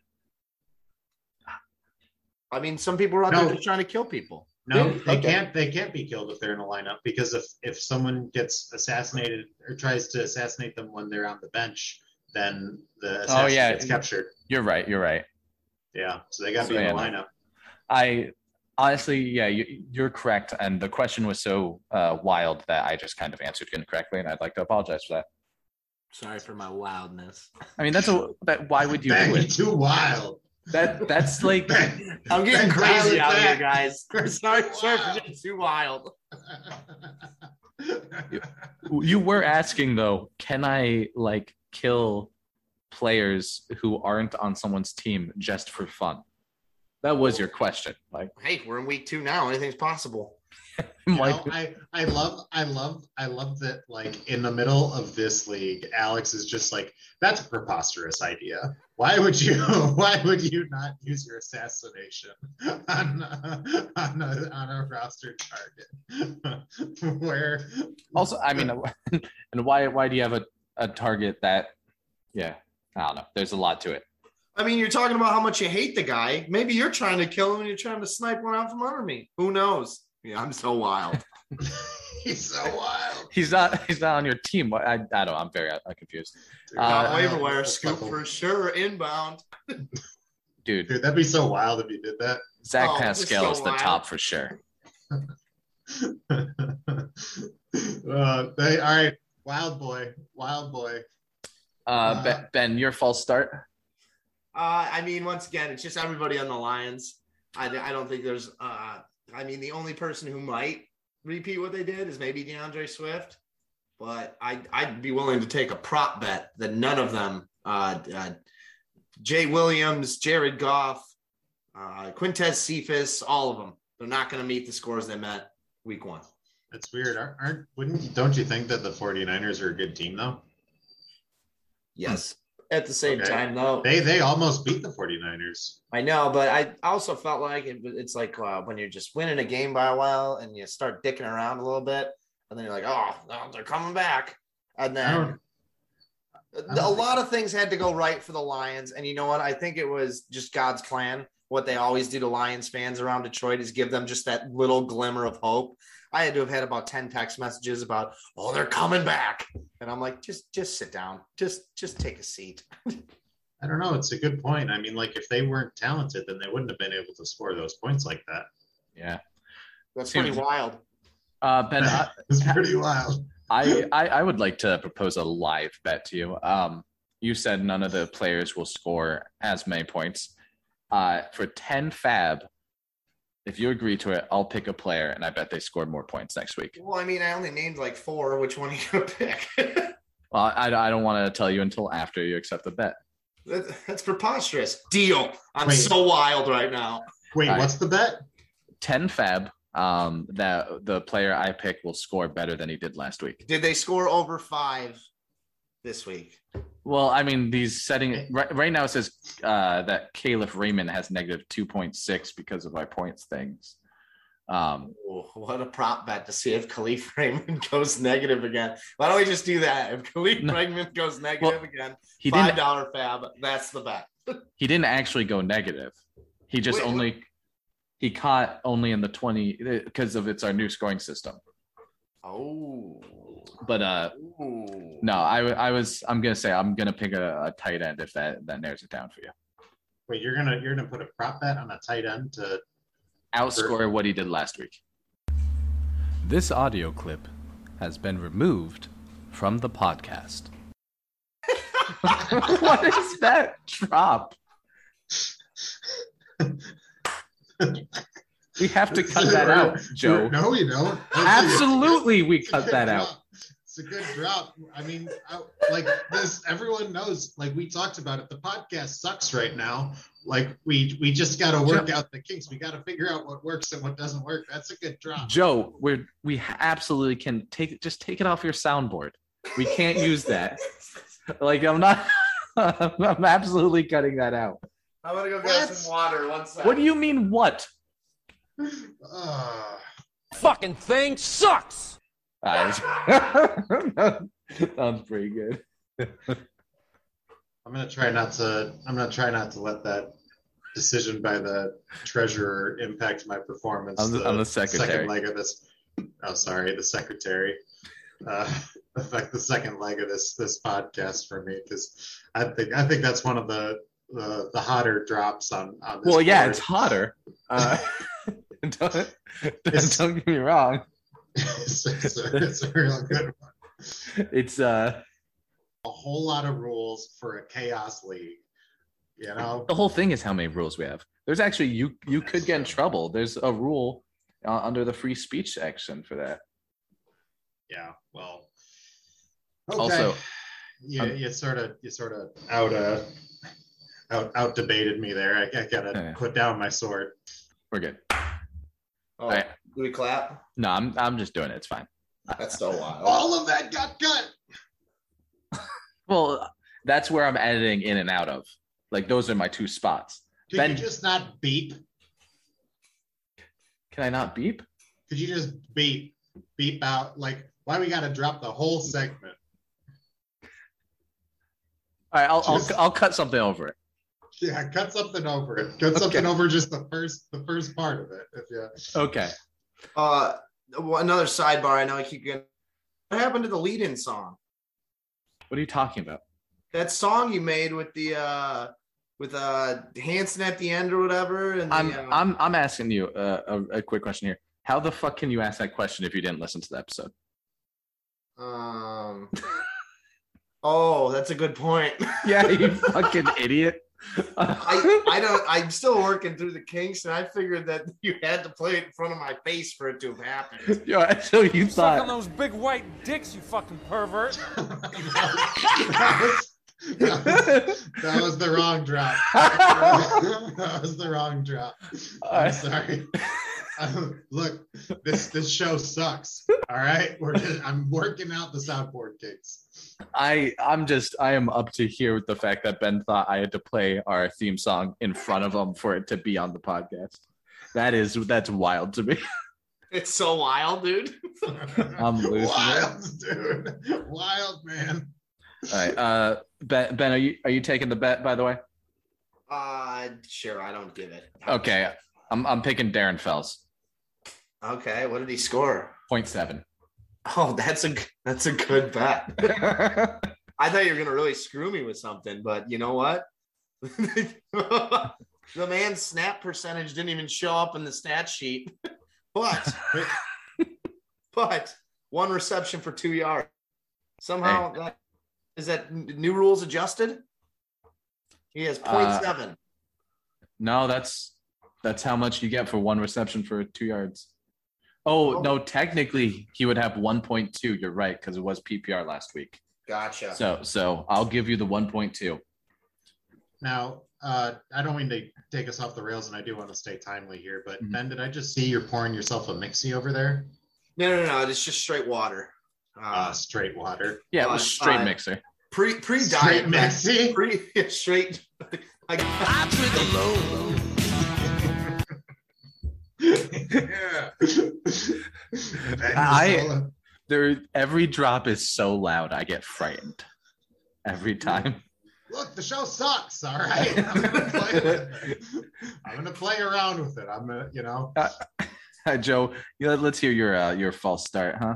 I mean, some people are out No. there just trying to kill people. No, Yeah, they okay. can't. They can't be killed if they're in a lineup because if if someone gets assassinated or tries to assassinate them when they're on the bench, then the assassin Oh, yeah. gets captured. You're right. You're right. Yeah, so they got to So, be in yeah, the no. lineup. I honestly, yeah, you, you're correct. And the question was so uh, wild that I just kind of answered incorrectly, and I'd like to apologize for that. Sorry for my wildness. I mean, that's a that. Why would you Bang, do you're it? too wild. That that's like Ben- I'm getting Ben, crazy it out here, guys. Sorry, sorry for getting too wild. you were asking though. Can I like kill players who aren't on someone's team just for fun? That was your question. Like, Hey, we're in week two now. Anything's possible. I'm You like know, I, I love I love I love that like in the middle of this league, Alex is just like, that's a preposterous idea. Why would you why would you not use your assassination on a, on a, on a roster target? Where also, I mean, and why why do you have a, a target that? Yeah, I don't know. There's a lot to it. I mean, you're talking about how much you hate the guy. Maybe you're trying to kill him and you're trying to snipe one out from under me. Who knows? Yeah, I'm so wild. he's so wild. He's not he's not on your team. I I don't know. I'm very uh, confused, Uh, Not waiver Dude, wire scoop for sure. Inbound. dude. Dude, that'd be so wild if you did that. Zach Oh, Pascal so is the wild. top for sure. uh, they, all right, wild boy, wild boy. Uh, Uh, ben, ben, your false start. Uh, I mean, once again, it's just everybody on the Lions. I, I don't think there's. Uh, I mean, the only person who might repeat what they did is maybe DeAndre Swift, but I I'd be willing to take a prop bet that none of them, uh, uh, Jay Williams, Jared Goff, uh, Quintez Cephus, all of them, they're not going to meet the scores they met week one. That's weird. Aren't, aren't wouldn't don't you think that the 49ers are a good team though? Yes. At the same Okay. time, though, They they almost beat the 49ers. I know, but I also felt like it, it's like uh, when you're just winning a game by a while and you start dicking around a little bit, and then you're like, oh, no, they're coming back. And I then don't- I a lot of things had to go right for the Lions. And you know what? I think it was just God's plan. What they always do to Lions fans around Detroit is give them just that little glimmer of hope. I had to have had about 10 text messages about, oh, they're coming back. And I'm like, just just sit down. Just just take a seat. I don't know. It's a good point. I mean, like if they weren't talented, then they wouldn't have been able to score those points like that. Yeah. That's Seems- pretty wild. Uh, Ben, It's pretty wild. I, I I would like to propose a live bet to you. Um, you said none of the players will score as many points. Uh, for ten fab, if you agree to it, I'll pick a player, and I bet they score more points next week. Well, I mean, I only named like four. Which one are you gonna pick? Well, I, I don't want to tell you until after you accept the bet. That- That's preposterous. Deal. I'm Wait. so wild right now. Wait, All right. what's the bet? Ten fab. Um, that the player I pick will score better than he did last week. Did they score over five this week? Well, I mean, these setting right, right now it says uh, that Kalif Raymond has negative two point six because of my points things. Um, Oh, what a prop bet to see if Kalif Raymond goes negative again. Why don't we just do that? If Kalif No. Raymond goes negative again, he five didn't. fab. That's the bet. He didn't actually go negative. He just Wait, only he caught only in the 20 because of it's our new scoring system. Oh. But uh Ooh. no, I was I'm gonna say I'm gonna pick a, a tight end if that that narrows it down for you. Wait, you're gonna you're gonna put a prop bet on a tight end to Outscore what he did last week. This audio clip has been removed from the podcast. what is that drop? We have to cut that out, Joe. No, you don't. Absolutely, we cut that out. Drop. It's a good drop. I mean, I, like this, everyone knows. Like we talked about it, the podcast sucks right now. Like we we just got to work out the kinks. We got to figure out what works and what doesn't work. That's a good drop. Joe, we're we absolutely can take just take it off your soundboard. We can't use that. Like I'm not. I'm absolutely cutting that out. I'm gonna go get What? some water. One second. What do you mean? What? Ah. fucking thing sucks. Sounds pretty good. I'm gonna try not to. I'm gonna try not to let that decision by the treasurer impact my performance. I'm the- I'm the secretary. Second leg of this. Oh, sorry, the secretary. Uh, affect the second leg of this this podcast for me because I think I think that's one of the the, the hotter drops on on this. Well, yeah, board. it's hotter. Uh, don't, It's- don't get me wrong. It's, it's a, it's a real good one. It's uh A whole lot of rules for a chaos league. You know, the whole thing is how many rules we have. There's actually you you could get in trouble. There's a rule uh, under the free speech section for that. yeah. Well, okay. Also, you, um, you sort of you sort of out uh out out debated me there. I, I gotta Yeah. put down my sword. we're good. Oh, All right. Do we clap? No, I'm I'm just doing it. It's fine. That's so wild. All of that got cut. Well, that's where I'm editing in and out of. Like those are my two spots. Could Ben- you just not beep? Can I not beep? Could you just beep beep out? Like, why we gotta drop the whole segment? All right, I'll Just- I'll, I'll cut something over it. Yeah, cut something over it. Cut something over just the first the first part of it. If you Okay. Uh, another sidebar. I know I keep getting. What happened to the lead-in song? What are you talking about? That song you made with the uh with uh Hanson at the end or whatever. And the, I'm uh, I'm I'm asking you uh, a, a quick question here. How the fuck can you ask that question if you didn't listen to the episode? Um. oh, that's a good point. Yeah, you fucking idiot. I, I don't. I'm still working through the kinks, and I figured that you had to play it in front of my face for it to have happened. Yo, so you Suck on those big white dicks, you fucking pervert. that, was, that, was, that was the wrong drop. that was the wrong drop. I'm sorry. Um, look, this this show sucks. All right, we're just, I'm working out the soundboard kicks. I I'm just I am up to here with the fact that Ben thought I had to play our theme song in front of him for it to be on the podcast. That is that's wild to me. It's so wild, dude. I'm losing it. Wild, dude. Wild, man. All right, uh, Ben, Ben, are you are you taking the bet? By the way, Uh, sure. I don't give it. okay, I'm I'm picking Darren Fells, Okay. What did he score? point seven. Oh, that's a that's a good bet. I thought you were gonna really screw me with something, but you know what? the man's snap percentage didn't even show up in the stat sheet, but but one reception for two yards. Somehow that is that new rules adjusted. He has Uh, 0.7. No, that's that's how much you get for one reception for two yards. Oh Oh. no, technically he would have 1.2. You're right because it was PPR last week. Gotcha. So so I'll give you the 1.2. Now, uh, I don't mean to take us off the rails, and I do want to stay timely here. But Mhm. Ben, did I just see you're pouring yourself a mixie over there? no, no, no. It's just straight water. Uh, Uh, straight water. Yeah, it Uh, was straight fine. mixer. Pre pre Straight diet mixie. Pre straight. Like, I drink alone. yeah. Ben I- There every drop is so loud I get frightened. Every time. look, the show sucks. All right, I'm gonna play with. I'm gonna play around with it. I'm gonna, you know, Hi, Joe. Let's hear your uh, your false start, huh?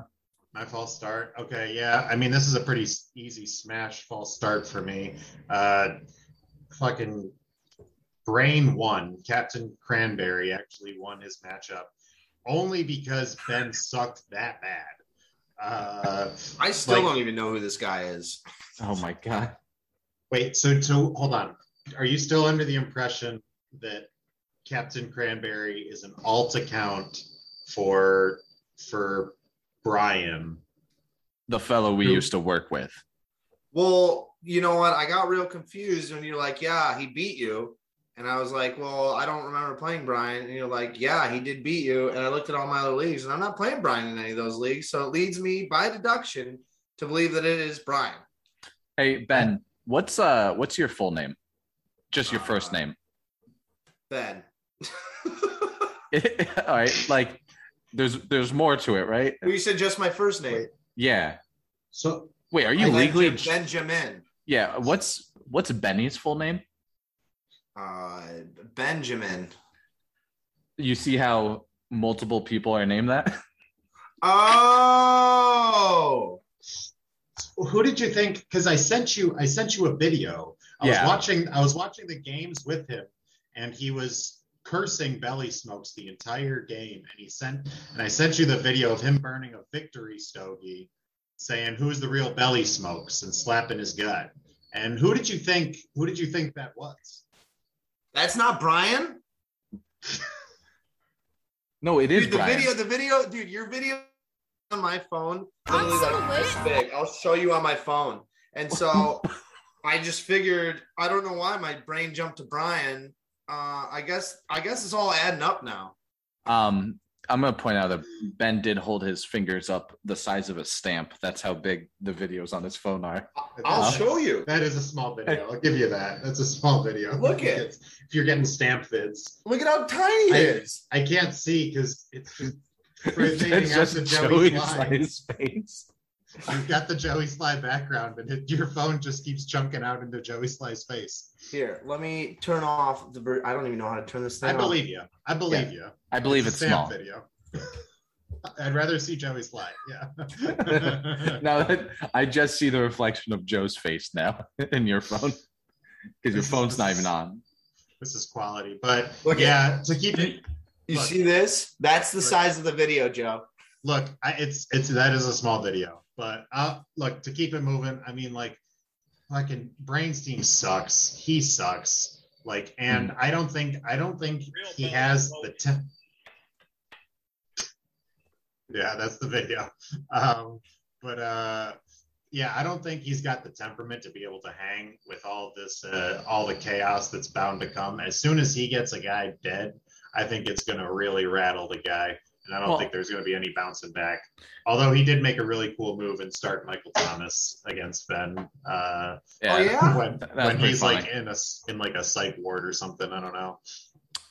My false start. Okay, yeah. I mean, this is a pretty easy smash false start for me. Uh, fucking Brain won. Captain Cranberry actually won his matchup only because Ben sucked that bad. Uh, I still Like- don't even know who this guy is. Oh my god. Wait, so so hold on. Are you still under the impression that Captain Cranberry is an alt account for for Brian? The fellow we Who? used to work with. Well, you know what? I got real confused when you're like, "Yeah, he beat you," and I was like, "Well, I don't remember playing Brian." And you're like, "Yeah, he did beat you." And I looked at all my other leagues, and I'm not playing Brian in any of those leagues, so it leads me by deduction to believe that it is Brian. Hey Ben, what's uh what's your full name? Just your first Uh, name. Ben. All right, like there's there's more to it, right? you said just my first name. Yeah. So Wait, are you Benja- legally? Benjamin? Yeah. What's what's Benny's full name? Uh, Benjamin. You see how multiple people are named that? Oh, who did you think? Because I sent you, I sent you a video. I Yeah. was watching, I was watching the games with him, and he was cursing belly smokes the entire game. And he sent, and I sent you the video of him burning a victory stogie, saying, "Who's the real belly smokes?" and slapping his gut. And who did you think? Who did you think that was? that's not Brian. No, it is Dude, the Brian. video, the video, dude, your video on my phone, literally like this big. I'll show you on my phone. And so I just figured, I don't know why my brain jumped to Brian. Uh, I guess, I guess it's all adding up now. Um, I'm gonna point out that Ben did hold his fingers up the size of a stamp. That's how big the videos on his phone are. I'll Uh, show you. That is a small video. I'll give you that. That's a small video. Look at- It's- if you're getting stamp vids. Look at how tiny it I- is. I can't see because it's just That's rotating just the Joey Joey face. You've got the Joey Slye background, and it, your phone just keeps chunking out into Joey Slye's face. Here, let me turn off the. ver- I don't even know how to turn this thing I off. believe you. I believe you. I believe It's it's a small. video. I'd rather see Joey Slye. Yeah. now that I just see the reflection of Joe's face now in your phone because your phone's not even on. this is quality, but Look yeah, to keep it. You Look. see this? That's the Right. size of the video, Joe. Look, I, it's it's that is a small video, but uh, look to keep it moving. I mean, like, fucking Brainstein sucks. He sucks. Like, and Hmm. I don't think I don't think he has the temp. Yeah, that's the video. Um, but uh, yeah, I don't think he's got the temperament to be able to hang with all this, uh, all the chaos that's bound to come. As soon as he gets a guy dead, I think it's going to really rattle the guy, and I don't Well- think there's going to be any bouncing back. Although he did make a really cool move and start Michael Thomas against Ben. Uh, Oh, yeah? when when he's funny. like in a s- in like a psych ward or something. I don't know.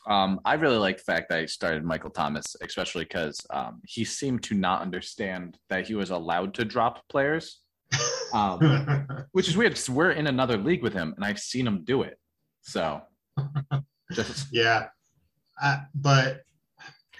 Um, I really like the fact that he started Michael Thomas, especially because um, he seemed to not understand that he was allowed to drop players, um, which is weird because we're in another league with him and I've seen him do it. So, just Yeah, uh, but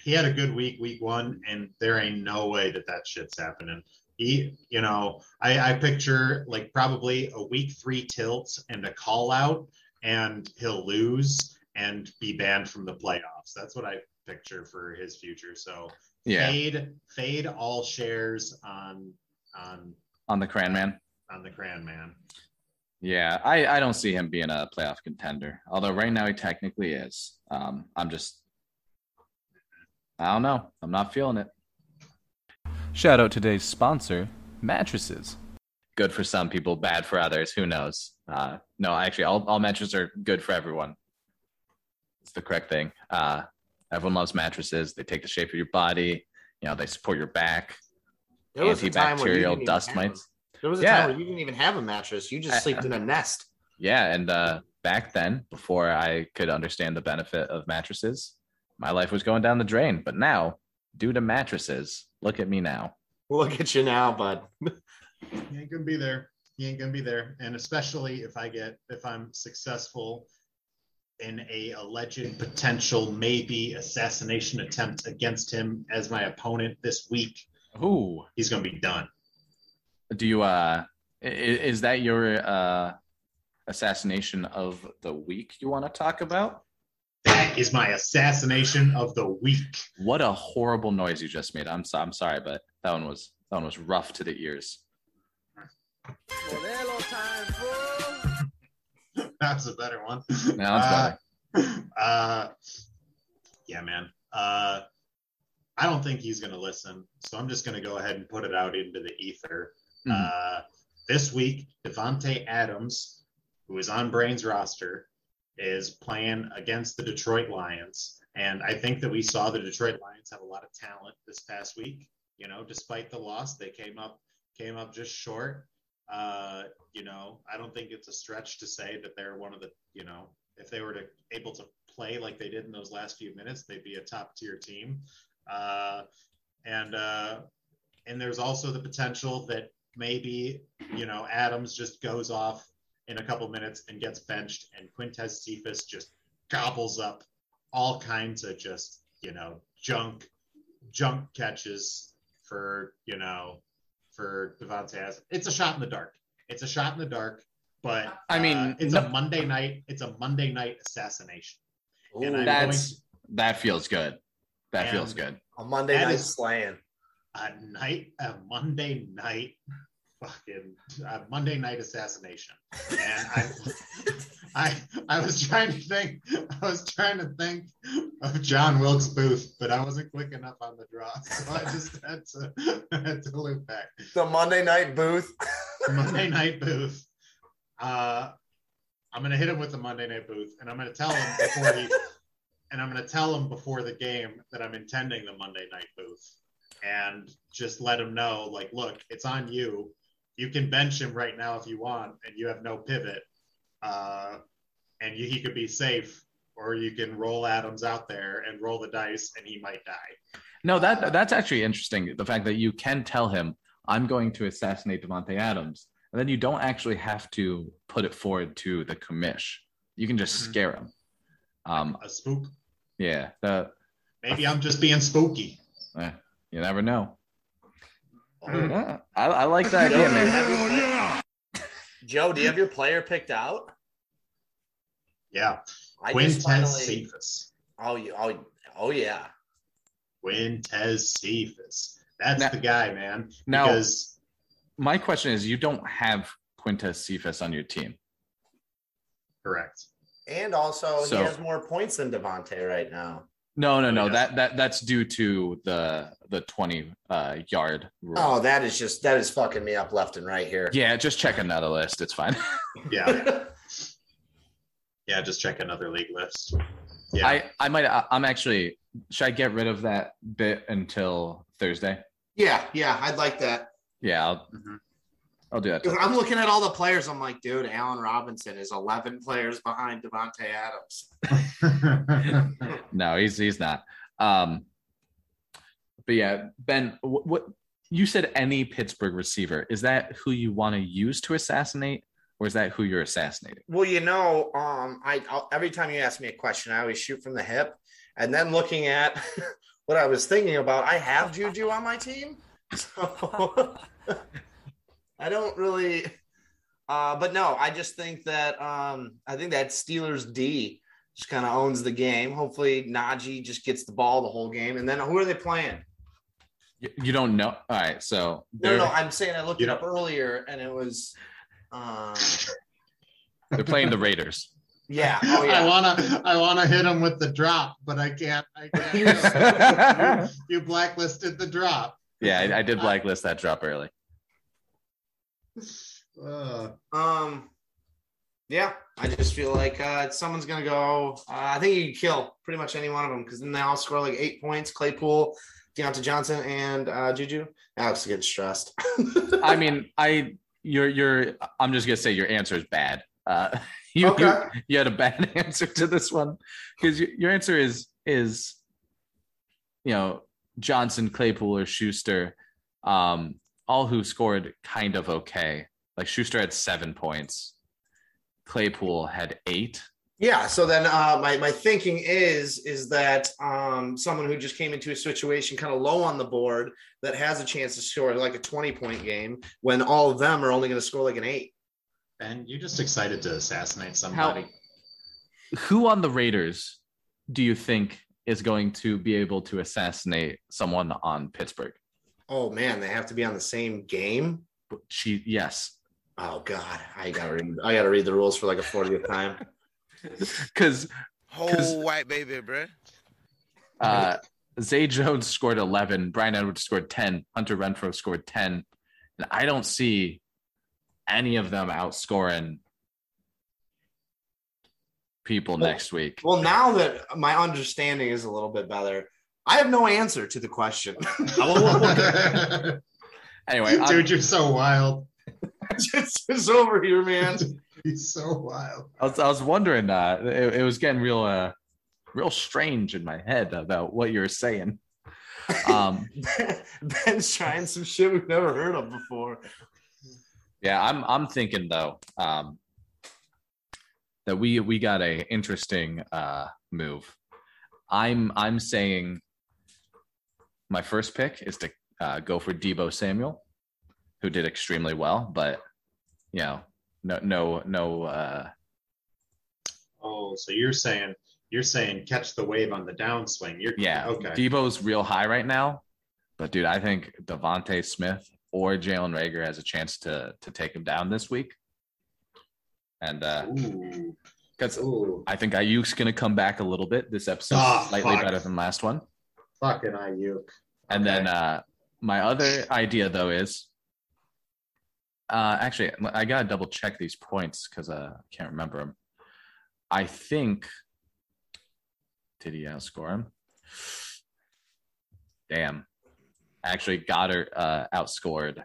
he had a good week, week one, and there ain't no way that that shit's happening. He, you know, I, I picture like probably a week three tilt and a call out, and he'll lose and be banned from the playoffs. That's what I picture for his future. So yeah, fade, fade all shares on on on the Cran Man. on the Cran Man. Yeah, I, I don't see him being a playoff contender. Although right now he technically is. Um, I'm just, I don't know. I'm not feeling it. Shout out today's sponsor, mattresses. Good for some people, bad for others. Who knows? Uh, no, actually, all, all mattresses are good for everyone. It's the correct thing. Uh, everyone loves mattresses. They take the shape of your body. You know, they support your back. There was a time where you Antibacterial dust mites. a- There was a Yeah. time where you didn't even have a mattress. You just slept in a nest. Yeah, and uh, back then, before I could understand the benefit of mattresses, my life was going down the drain. But now, due to mattresses, look at me now. Look at you now, bud. He ain't gonna be there. he ain't gonna be there. And especially if I get if I'm successful in a alleged potential maybe assassination attempt against him as my opponent this week, Ooh. he's gonna be done. Do you uh i- i- is that your uh assassination of the week you want to talk about? That is my assassination of the week. What a horrible noise you just made. I'm so, I'm sorry, but that one was that one was rough to the ears. That's a better one. Now it's Uh, better. uh, yeah, man. Uh, I don't think he's going to listen. So I'm just going to go ahead and put it out into the ether. Mhm. Uh, this week, Davante Adams, who is on Brain's roster, is playing against the Detroit Lions. And I think that we saw the Detroit Lions have a lot of talent this past week. You know, despite the loss, they came up came up just short. Uh, you know, I don't think it's a stretch to say that they're one of the, you know, if they were to able to play like they did in those last few minutes, they'd be a top tier team. Uh, and uh, and there's also the potential that maybe you know Adams just goes off in a couple minutes and gets benched, and Quintez Cephus just gobbles up all kinds of just you know junk junk catches for you know for Davante Adams. It's a shot in the dark. It's a shot in the dark, but I mean, uh, it's no- a Monday night. It's a Monday night assassination. And Ooh, I'm That's that feels good. That feels good. a Monday night slaying. a night, a Monday night, fucking a Monday night assassination. And I, I, I was trying to think, I was trying to think of John Wilkes Booth, but I wasn't quick enough on the draw, so I just had to, had to loop back. The Monday night booth. Monday Night Booth. Uh, I'm gonna hit him with the Monday Night Booth, and I'm gonna tell him before he, and I'm gonna tell him before the game that I'm intending the Monday Night Booth, and just let him know, like, look, it's on you. You can bench him right now if you want, and you have no pivot, uh, and you, he could be safe, or you can roll Adams out there and roll the dice, and he might die. No, that that's actually interesting. The fact that you can tell him, "I'm going to assassinate Davante Adams," and then you don't actually have to put it forward to the commish. You can just Mhm. scare him. Um, A spook. yeah, the, Maybe I'm just being spooky. eh, you never know. Yeah, I, I like that idea, man. Hell! Joe, do you have your player picked out? Yeah, I just Quintez finally. Cephus. Oh, you- oh, oh yeah. Quintez Cephus. That's Now- the guy, man. now- because My question is, you don't have Quintez Cephus on your team. correct. And also, So- he has more points than Davante right now. No, no, no. yes. That that that's due to the the twenty uh, yard rule. Oh, that is just that is fucking me up left and right here. Yeah, just check another list. It's fine. Yeah, yeah. Just check another league list. Yeah, I I might. I, I'm actually. Should I get rid of that bit until Thursday? yeah, yeah, I'd like that. Yeah, I'll. Mhm. I'll do that. 'Cause I'm looking at all the players. I'm like, dude, Allen Robinson is 11 players behind Davante Adams. No, he's he's not. Um, but yeah, Ben, what, what you said? Any Pittsburgh receiver is that who you want to use to assassinate, or is that who you're assassinating? Well, you know, um, I I'll, every time you ask me a question, I always shoot from the hip, and then looking at what I was thinking about, I have Juju on my team, so I don't really. Uh, but no, I just think that um, I think that Steelers D just kind of owns the game. Hopefully, Najee just gets the ball the whole game, and then who are they playing? You, you don't know. All right, so No, no, I'm saying I looked it up earlier, and it was. Um, they're playing the Raiders. yeah. Oh yeah. I wanna, I wanna hit him with the drop, but I can't. I can't. yeah, you blacklisted the drop. I, I did blacklist that drop early. Uh, Um, yeah, I just feel like uh, someone's gonna go. Uh, I think you can kill pretty much any one of them because then they all score like eight points. Claypool, Diontae Johnson, and uh, Juju. Alex is getting stressed. I mean, I your your I'm just gonna say your answer is bad. Uh, you, Okay. you you had a bad answer to this one because your, your answer is is you know Johnson, Claypool, or Schuster, um, all who scored kind of okay. like Schuster had seven points. Claypool had eight. Yeah. So then uh, my my thinking is is that um, someone who just came into a situation kind of low on the board that has a chance to score like a twenty point game when all of them are only going to score like an eight. And you're just excited to assassinate somebody. Who on the Raiders do you think is going to be able to assassinate someone on Pittsburgh? Oh man, they have to be on the same game. She yes, Oh god, I gotta read. I gotta read the rules for like a fortieth time. because Whole white baby, bruh. uh, Zay Jones scored eleven, Bryan Edwards scored ten, Hunter Renfrow scored ten, and I don't see any of them outscoring people Well- next week. Well, now that my understanding is a little bit better, I have no answer to the question. Anyway, I'm- Dude, you're so wild. it's, it's over here, man. He's so wild. I was I was wondering uh it, it was getting real uh real strange in my head about what you're saying. Um Ben's trying some shit we've never heard of before. yeah, I'm I'm thinking though um that we we got a interesting uh move. I'm I'm saying my first pick is to uh, go for Deebo Samuel, who did extremely well, but you know, no no no uh Oh, so you're saying you're saying catch the wave on the downswing. You're Yeah. okay. Deebo's real high right now, but dude, I think DeVonta Smith or Jalen Reagor has a chance to to take him down this week. And uh Ooh. because. I think Aiyuk's gonna come back a little bit this episode, Oh, slightly fuck. better than last one. Fucking Ayuk. And then uh my other idea though is uh actually I gotta double check these points because uh I can't remember them. I think did he outscore him? Damn. Actually Goedert uh outscored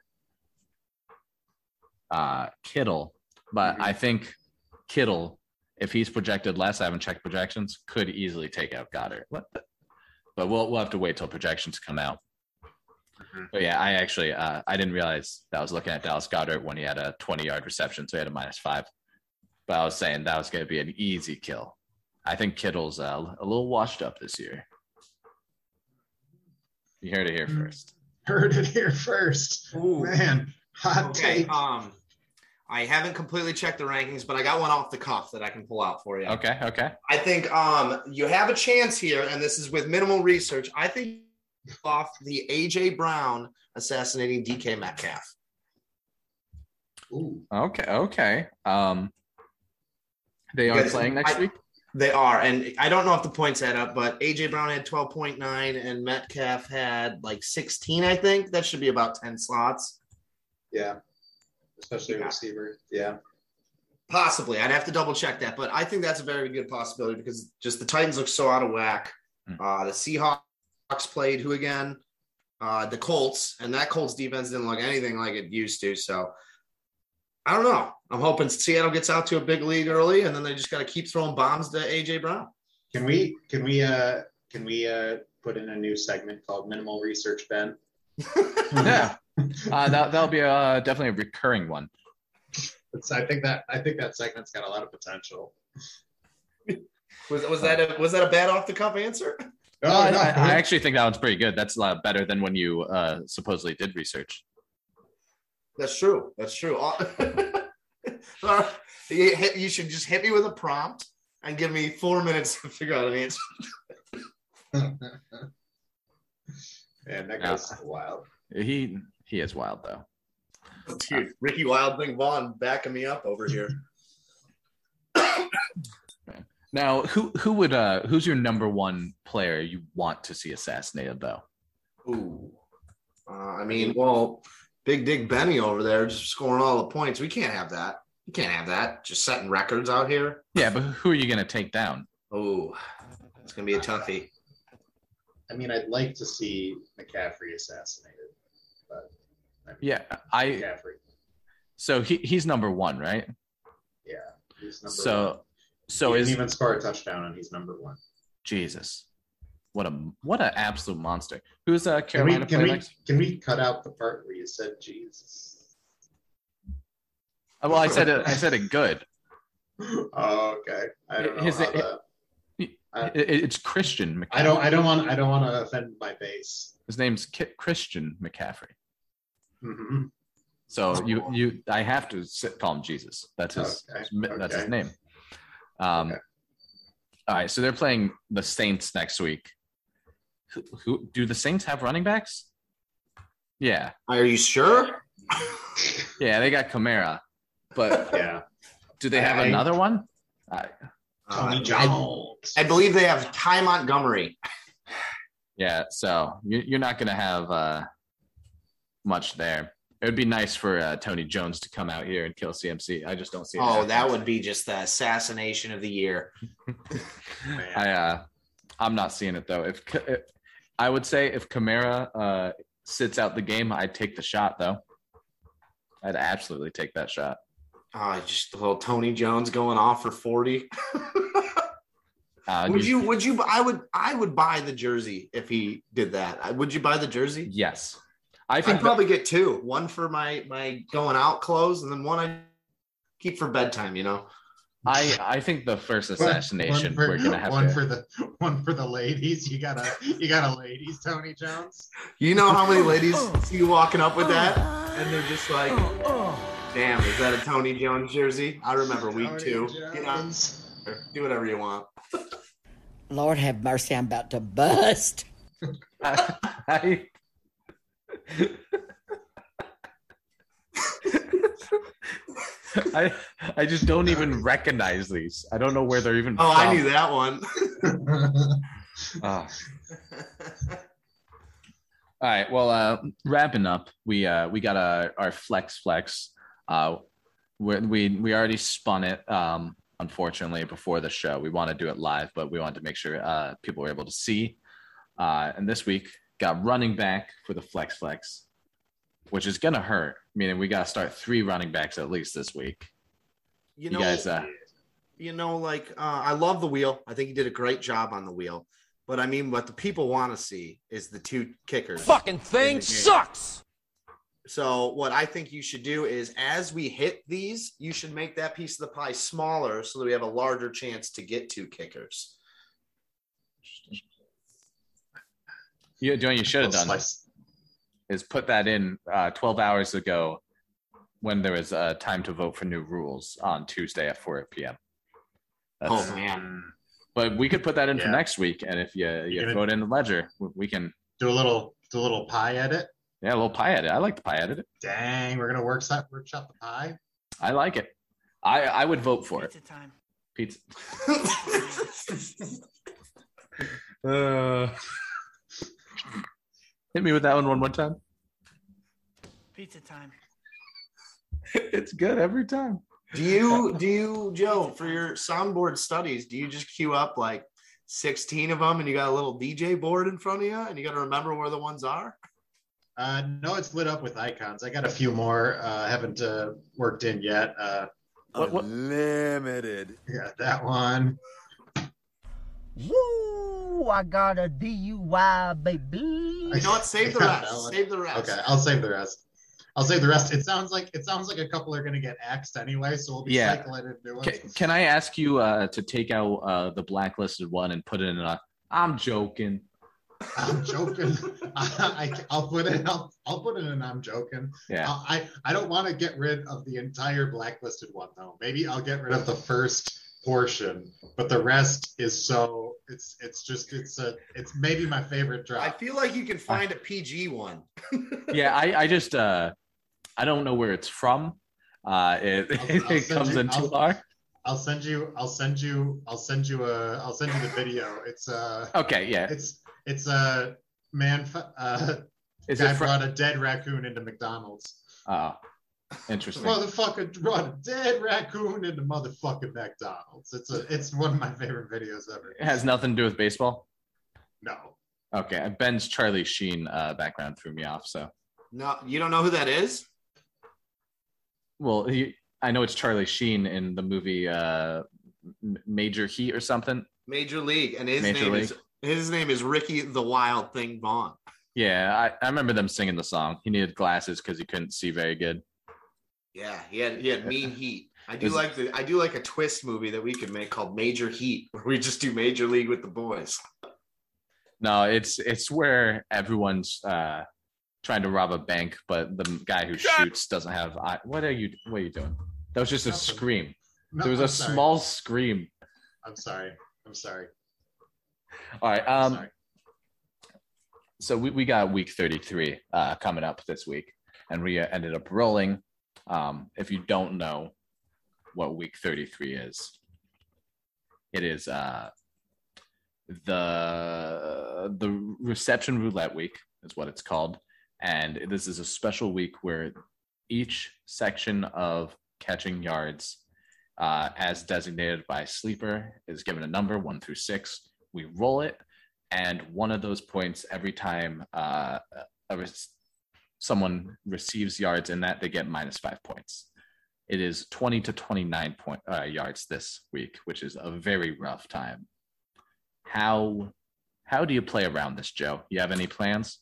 uh Kittle, but Mhm. I think Kittle, if he's projected less, I haven't checked projections, could easily take out Goedert. What the? But we'll we'll have to wait till projections come out. Mhm. But yeah, I actually uh, I didn't realize that I was looking at Dallas Goedert when he had a 20 yard reception, so he had a minus five. But I was saying that was going to be an easy kill. I think Kittle's uh, a little washed up this year. You heard it here Mm. first. Heard it here first. Ooh. Man, hot Okay. take. Um, I haven't completely checked the rankings, but I got one off the cuff that I can pull out for you. Okay, okay. I think um, you have a chance here, and this is with minimal research. I think off the AJ Brown assassinating DK Metcalf. Ooh. Okay, okay. Um, they are playing next I- week. They are, and I don't know if the points add up, but AJ Brown had twelve point nine, and Metcalf had like sixteen. I think that should be about ten slots. Yeah. Especially Yeah. receiver. Yeah. Possibly, I'd have to double check that, but I think that's a very good possibility because just the Titans look so out of whack. Hmm. Uh, the Seahawks played who again? Uh, the Colts, and that Colts defense didn't look anything like it used to. So I don't know. I'm hoping Seattle gets out to a big lead early, and then they just got to keep throwing bombs to AJ Brown. Can we can we uh can we uh put in a new segment called minimal research Ben? Yeah, uh, that that'll be uh, definitely a recurring one. It's, I think that I think that segment's got a lot of potential. Was was that a, was that a bad off the cuff answer? Oh, I, no. I, I actually think that one's pretty good. That's a lot better than when you uh, supposedly did research. That's true. That's true. You, should just hit me with a prompt and give me four minutes to figure out an answer. Man, that guy's wild. He he is wild though. Dude, Ricky Wild Thing Vaughn backing me up over here. Now, who who would uh who's your number one player you want to see assassinated though? Ooh. Uh, I mean, well, Big Dick Benny over there just scoring all the points. We can't have that. You can't have that. Just setting records out here. Yeah, but who are you gonna take down? Oh, it's gonna be a toughie. I mean, I'd like to see McCaffrey assassinated, but I mean, Yeah, I McCaffrey. so he he's number one, right? Yeah, he's number So one. so he is even score a touchdown, and he's number one. Jesus. What a what an absolute monster. Who's uh Can we can we can we cut out the part where you said Jesus? Uh, Well, I said it. I said it good. Oh, okay. I don't know His- how that- It- it- it's Christian. McCaffrey. I don't. I don't want. I don't want to offend my base. His name's Ki- Christian McCaffrey. Hmm So you you I have to sit, call him Jesus. That's his Okay, that's his name. Um, Okay. All right, so they're playing the Saints next week. Who, who do the Saints have running backs? Yeah, Are you sure? yeah, they got Kamara, but Yeah. do they have I- another one? I, Tony Uh, Jones. I, I believe they have Ty Montgomery. yeah, so you, you're not going to have uh, much there. It would be nice for uh, Tony Jones to come out here and kill CMC. I just don't see. it Oh, that would be just the assassination of the year. I uh, I'm not seeing it though. If, if I would say if Kamara uh sits out the game, I'd take the shot though. I'd absolutely take that shot. Uh, just a little Tony Jones going off for 40. Uh, would you would you I would I would buy the jersey if he did that. Would you buy the jersey? Yes, I I'd think. that- probably get two. One for my my going out clothes and then one I keep for bedtime, you know. I I think the first assassination one for, we're gonna have one to. for the one for the ladies. You got a you got a ladies, Tony Jones. You know how many ladies see you walking up with that oh. and they're just like, oh, oh. "Damn, is that a Tony Jones jersey?" I remember week Tony two. You know, do whatever you want. Lord have mercy, I'm about to bust. I, I I I just don't even recognize these. I don't know where they're even. Oh, I knew that one. Ah. All right. Well, uh, wrapping up, we uh, we got our, our flex flex. Uh, we we we already spun it. Um, unfortunately, before the show, we want to do it live, but we wanted to make sure uh, people were able to see. Uh, and this week got running back for the flex flex, which is gonna hurt. Meaning we got to start three running backs at least this week. You You guys, uh, you know, like uh, I love the wheel. I think he did a great job on the wheel. But I mean, what the people want to see is the two kickers. Fucking thing In the game. sucks. So what I think you should do is, as we hit these, you should make that piece of the pie smaller so that we have a larger chance to get two kickers. You, you know you should have done Slice. is put that in uh, 12 hours ago when there was uh, time to vote for new rules on Tuesday at 4 p.m. That's, Oh man, But we could put that in for next week, and if you you gonna- vote in the ledger, we- we can Do a little do a little pie edit. yeah a little pie edit. I like the pie edit. Dang, we're gonna workshop workshop the pie. I like it. I I would vote for it. Pizza time. Pizza. Uh, hit me with that one one more time. Pizza time. It's good every time. do you do you Joe for your soundboard studies? Do you just queue up like sixteen of them, and you got a little DJ board in front of you, and you got to remember where the ones are? Uh, no, it's lit up with icons. I got a few more. Uh, haven't uh, worked in yet. Uh, What, what, Limited. yeah, that one. Woo! I got a DUI, baby. You know what? Save the Yeah, that rest. Save the rest. Okay, I'll save the rest. I'll save the rest. It sounds like it sounds like a couple are gonna get axed anyway, so we'll be Yeah. cycling in new ones. can, can I ask you uh, to take out uh, the blacklisted one and put it in a? I'm joking. I'm joking. I, will put it. I'll, I'll put it in. I'm joking. Yeah. I I I don't want to get rid of the entire blacklisted one though. Maybe I'll get rid of the first portion, but the rest is so. It's it's just it's a it's maybe my favorite drop. I feel like you can find a PG one. yeah i i just uh i don't know where it's from uh it, I'll- I'll it comes you- in too I'll- far I'll send you. I'll send you. I'll send you a. I'll send you the video. It's uh. okay yeah It's it's a man. Uh, is guy it from brought a dead raccoon into McDonald's. oh interesting Motherfucker brought a dead raccoon into motherfucking McDonald's. It's a. It's one of my favorite videos ever. it has nothing to do with baseball No. okay ben's charlie sheen uh background threw me off so No, you don't know who that is? well he i know it's charlie sheen in the movie uh major heat or something Major League, and his Major name League. is his name is Ricky the Wild Thing Vaughn. yeah i, I remember them singing the song he needed glasses because he couldn't see very good Yeah, he had he had mean heat. I do like the I do like a twist movie that we could make called Major Heat, where we just do Major League with the boys. No, it's it's where everyone's uh trying to rob a bank, but the guy who shoots doesn't have eye. What are you what are you doing? That was just a Nothing. scream. No, There was I'm a sorry. small scream. I'm sorry. I'm sorry. All right. Um sorry. so we, we got week 33 uh coming up this week and we uh, ended up rolling. Um if you don't know what week 33 is, it is uh the the reception roulette week is what it's called. And this is a special week where each section of catching yards uh, as designated by sleeper is given a number one through six. We roll it and one of those points every time uh, a someone receives yards in that they get minus five points it is 20 to 29 point uh, yards this week which is a very rough time how how do you play around this joe you have any plans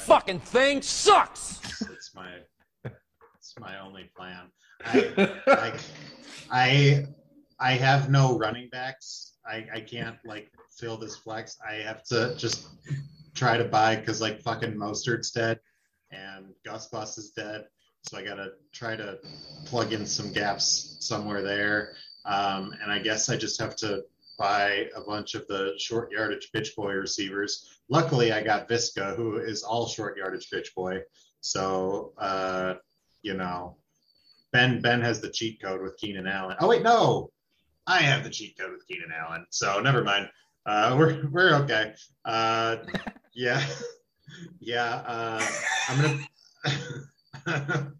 Fucking thing sucks! It's my it's my only plan. I like I I have no running backs. I I can't like fill this flex. I have to just try to buy because like fucking Mostert's dead and Gus Bus is dead. So I gotta try to plug in some gaps somewhere there. Um, and I guess I just have to buy a bunch of the short yardage bitch boy receivers. Luckily, I got Visca, who is all short yardage bitch boy. So uh, you know, Ben Ben has the cheat code with Keenan Allen. Oh wait, no, I have the cheat code with Keenan Allen. So never mind. Uh, we're we're okay. Uh, yeah, yeah. Uh, I'm gonna.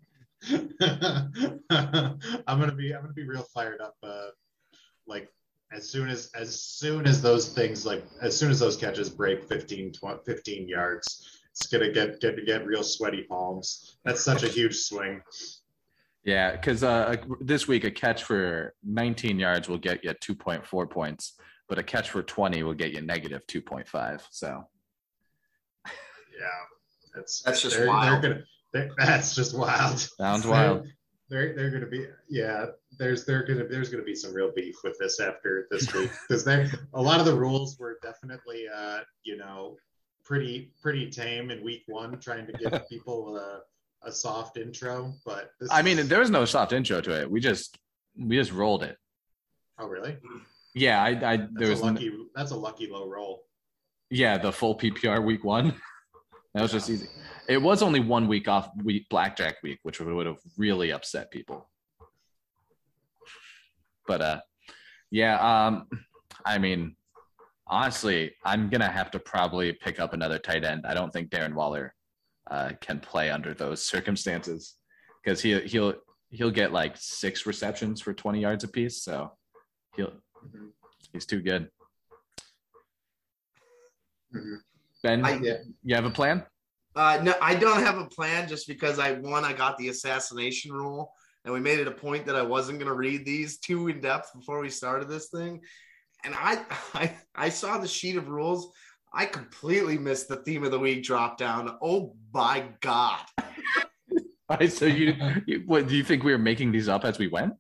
I'm gonna be I'm gonna be real fired up. Uh, like as soon as as soon as those things like as soon as those catches break 15 20, 15 yards it's gonna get get get real sweaty palms that's such a huge swing yeah because uh, this week a catch for 19 yards will get you 2.4 points but a catch for 20 will get you negative 2.5 so yeah that's That's just they're, wild. they're gonna they're, that's just wild. Sounds wild. They're they're gonna be yeah there's they're gonna there's gonna be some real beef with this after this week because they a lot of the rules were definitely uh you know pretty pretty tame in week one trying to give people a, a soft intro but this i mean there was no soft intro to it. We just we just rolled it. Oh really? Yeah i i that's there was a n- lucky that's a lucky low roll. Yeah the full ppr week one that was just easy. It was only one week off week blackjack week which would have really upset people. But uh yeah um i mean honestly i'm gonna have to probably pick up another tight end. I don't think darren waller uh can play under those circumstances because he he'll he'll get like six receptions for 20 yards apiece so he'll Mhm. he's too good. Mhm. Ben I- you have a plan Uh, no, I don't have a plan just because I one I got the assassination rule, and we made it a point that I wasn't going to read these too in depth before we started this thing. And I, I I saw the sheet of rules. I completely missed the theme of the week drop down. Oh my god! All right, so you, you what do you think we were making these up as we went?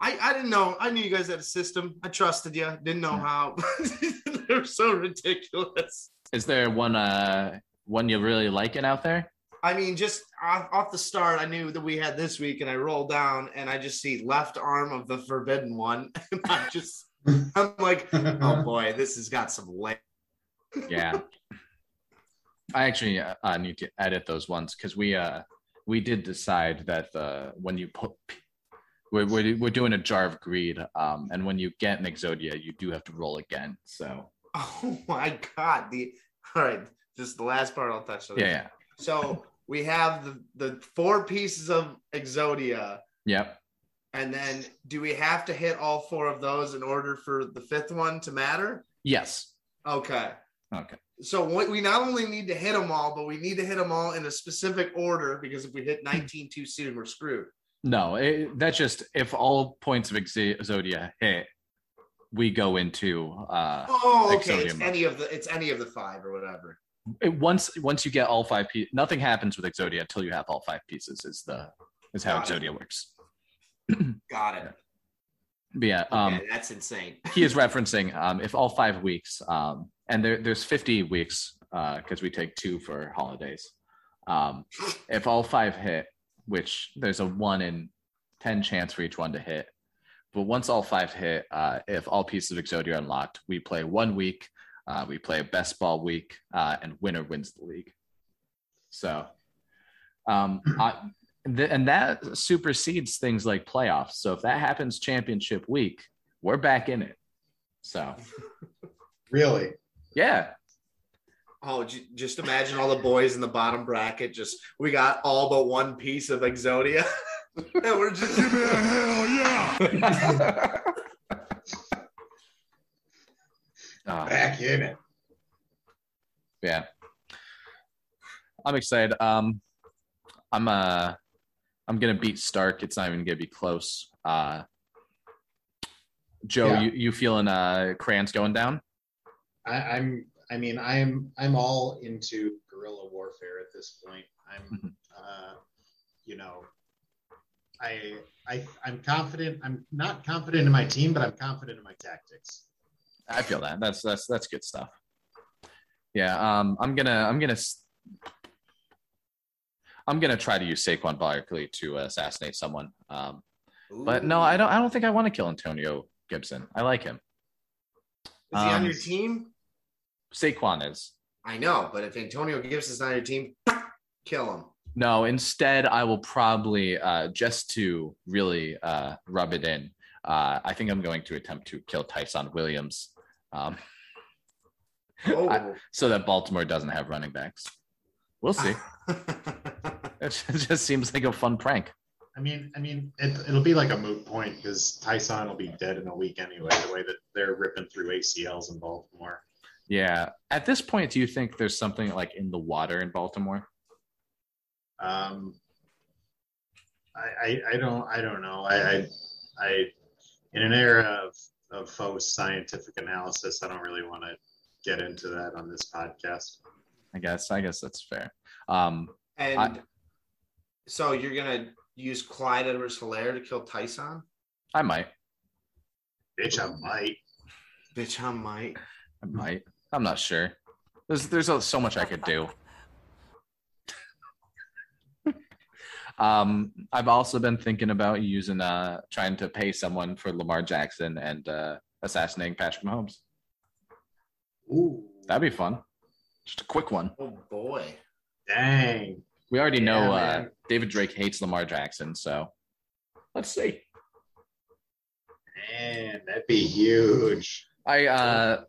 I I didn't know. I knew you guys had a system. I trusted you. Didn't know how. They're so ridiculous. Is there one uh one you're really liking out there? I mean, just off, off the start, I knew that we had this week, and I roll down and I just see left arm of the forbidden one. And I just, I'm like, oh boy, this has got some leg. Yeah. I actually uh, uh, need to edit those ones because we uh we did decide that the when you put we're, we're, we're doing a jar of greed um and when you get an exodia you do have to roll again so Oh my god! The all right, just the last part I'll touch on. yeah yeah So we have the the four pieces of Exodia, yep and then do we have to hit all four of those in order for the fifth one to matter? yes Okay. okay So we not only need to hit them all, but we need to hit them all in a specific order because if we hit hmm. 19 too soon, we're screwed. no it, that's just if all points of exodia hit we go into uh Oh, okay. It's any of the it's any of the five or whatever. it, once once you get all five pieces, nothing happens with Exodia until you have all five pieces. Is the is how Got it. Exodia works. Got it. But yeah, um, okay, that's insane. he is referencing um, if all five weeks, um, and there, there's 50 weeks because we take two for holidays. Um, if all five hit, which there's a one in 10 chance for each one to hit, but once all five hit, uh, if all pieces of Exodia are unlocked, we play one week. Uh, we play a best ball week, uh, and winner wins the league. So, um, I, th- and that supersedes things like playoffs. So if that happens championship week, we're back in it. So Really? yeah, Oh, j- just imagine all the boys in the bottom bracket. Just we got all but one piece of Exodia, and we're just Give me hell yeah. Uh, Back in it. yeah. I'm excited. Um, I'm uh, I'm gonna beat Stark. It's not even gonna be close. Uh, Joe, Yeah. you you feeling uh crayons going down? I, I'm. I mean, I'm. I'm all into guerrilla warfare at this point. I'm. Mhm. Uh, you know, I. I. I'm confident. I'm not confident in my team, but I'm confident in my tactics. I feel that. That's that's that's good stuff. Yeah. Um, I'm gonna I'm gonna I'm gonna try to use Saquon Barkley to assassinate someone. Um, but no, I don't. I don't think I want to kill Antonio Gibson. I like him. Is he on um, your team? Saquon is. I know, but if Antonio Gibson's on your team, kill him. No, instead, I will probably uh, just to really uh, rub it in. Uh, I think I'm going to attempt to kill Ty'Son Williams, um, Oh, I- so that Baltimore doesn't have running backs. We'll see. it just seems like a fun prank. I mean, I mean, it, it'll be like a moot point because Tyson will be dead in a week anyway. The way that they're ripping through ACLs in Baltimore. Yeah. At this point, do you think there's something like in the water in Baltimore? Um, I, I, I don't, I don't know. I, I, I, in an era of, of faux scientific analysis, I don't really want to get into that on this podcast. I guess. I guess that's fair. Um, and I- so you're gonna use Clyde Edwards-Helaire to kill Ty'Son? I might. Bitch, I might. Bitch, I might. I might. I'm not sure. There's there's so much I could do. Um, I've also been thinking about using uh trying to pay someone for Lamar Jackson and uh assassinating Patrick Mahomes. Ooh, That'd be fun. Just a quick one. Oh boy. dang. We already know uh. David Drake hates Lamar Jackson, so let's see. Man, that'd be huge. I uh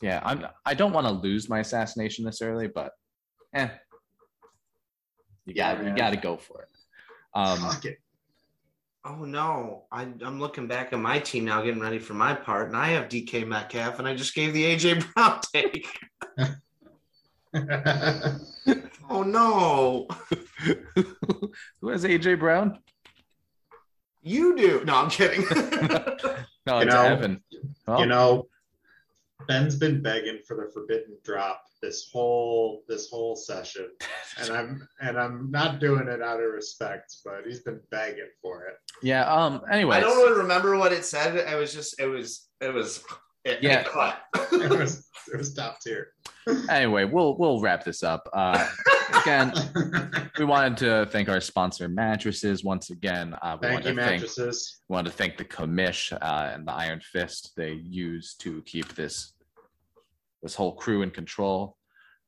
yeah, I'm I don't want to lose my assassination this early, but eh. You Yeah, got you got to go for it. Um, Fuck it. Oh no. I, I'm looking back at my team now, getting ready for my part, and I have DK Metcalf, and I just gave the AJ Brown take. Oh no. who has AJ Brown? You do. No, I'm kidding. No, You it's know- Evan. Oh, you know, Ben's been begging for the forbidden drop this whole this whole session, and I'm and I'm not doing it out of respect, but he's been begging for it. yeah. Um. Anyway, I don't really remember what it said. It was just it was it was it, Yeah. it cut. It was it was top tier. anyway, we'll we'll wrap this up. Uh, again, we wanted to thank our sponsor, mattresses. Once again, uh, we Thank want you, to thank mattresses. We want to thank the commish uh, and the Iron Fist they use to keep this this whole crew in control.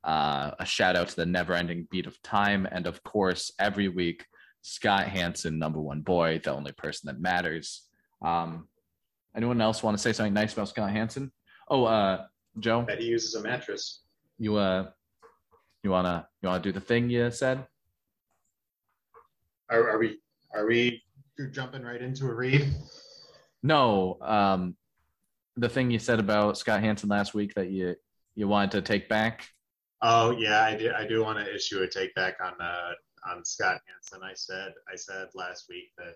Uh, a shout out to the never ending beat of time, and of course, every week, Scott Hanson, number one boy, the only person that matters. Um, anyone else want to say something nice about Scott Hanson? Oh, uh, Joe, That he uses a mattress. you uh, you wanna you wanna do the thing you said? Are, are we are we jumping right into a read? No, um, the thing you said about Scott Hanson last week that you you wanted to take back. Oh yeah, I do. I do want to issue a take back on uh, on Scott Hanson. I said I said last week that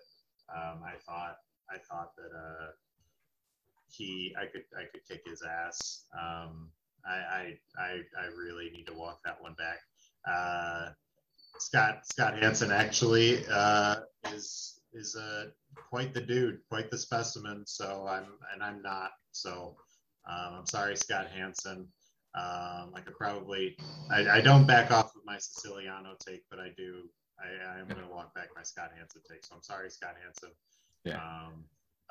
um, I thought I thought that uh, he I could I could kick his ass. Um, I, I I I really need to walk that one back. Uh, Scott Scott Hanson actually uh, is is a quite the dude, quite the specimen. So I'm and I'm not. So um, I'm sorry, Scott Hanson. Um, I could probably I, I don't back off of my Siciliano take, but I do. I, I'm going to walk back my Scott Hanson take. So I'm sorry, Scott Hanson. Yeah. Um,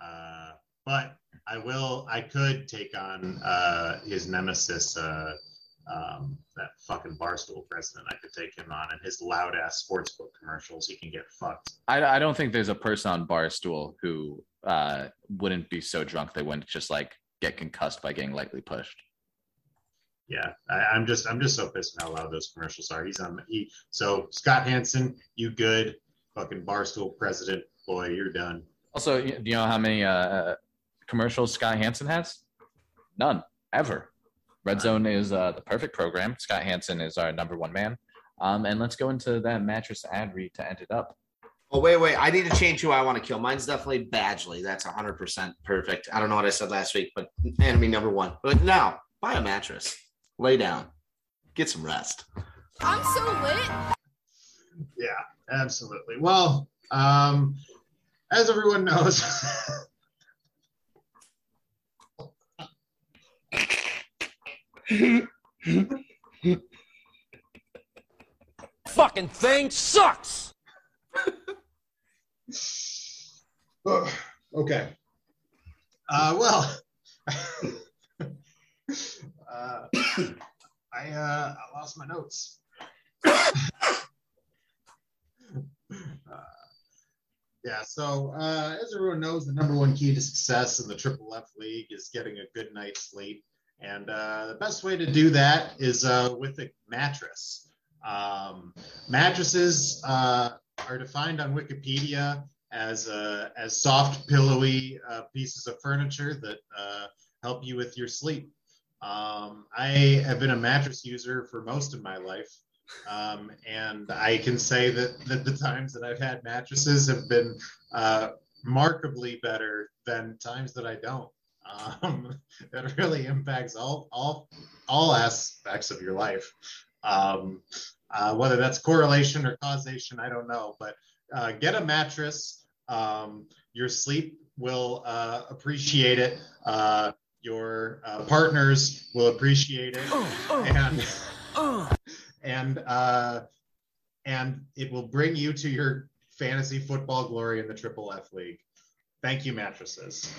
uh, but I will. I could take on uh, his nemesis, uh, um, that fucking barstool president. I could take him on, and his loud ass sportsbook commercials. He can get fucked. I, I don't think there's a person on Barstool who uh, wouldn't be so drunk they wouldn't just like get concussed by getting lightly pushed. Yeah, I, I'm just. I'm just so pissed at how loud those commercials are. He's on. He so Scott Hanson, you good? Fucking barstool president, boy, you're done. Also, do you know how many uh, commercials Scott Hanson has? None ever. Red Zone is uh, the perfect program. Scott Hanson is our number one man. Um, and let's go into that mattress ad read to end it up. Oh wait, wait! I need to change who I want to kill. Mine's definitely Badgley. That's 100 percent perfect. I don't know what I said last week, but enemy number one. But now, buy a mattress, lay down, get some rest. I'm so lit. Yeah, absolutely. Well, um, as everyone knows, Fucking thing sucks. Okay. Uh, well, uh, I uh, I lost my notes. Uh, yeah, so uh, as everyone knows, the number one key to success in the Triple F League is getting a good night's sleep. And uh, the best way to do that is uh, with a mattress. Um, mattresses uh, are defined on Wikipedia as uh, as soft, pillowy uh, pieces of furniture that uh, help you with your sleep. Um, I have been a mattress user for most of my life, um, and I can say that, that the times that I've had mattresses have been markedly better than times that I don't. Um, it really impacts all all all aspects of your life. Um, uh, whether that's correlation or causation, I don't know. But uh, get a mattress. Um, your sleep will uh, appreciate it. Uh, your uh, partners will appreciate it, and and uh, and it will bring you to your fantasy football glory in the Triple F League. Thank you, mattresses.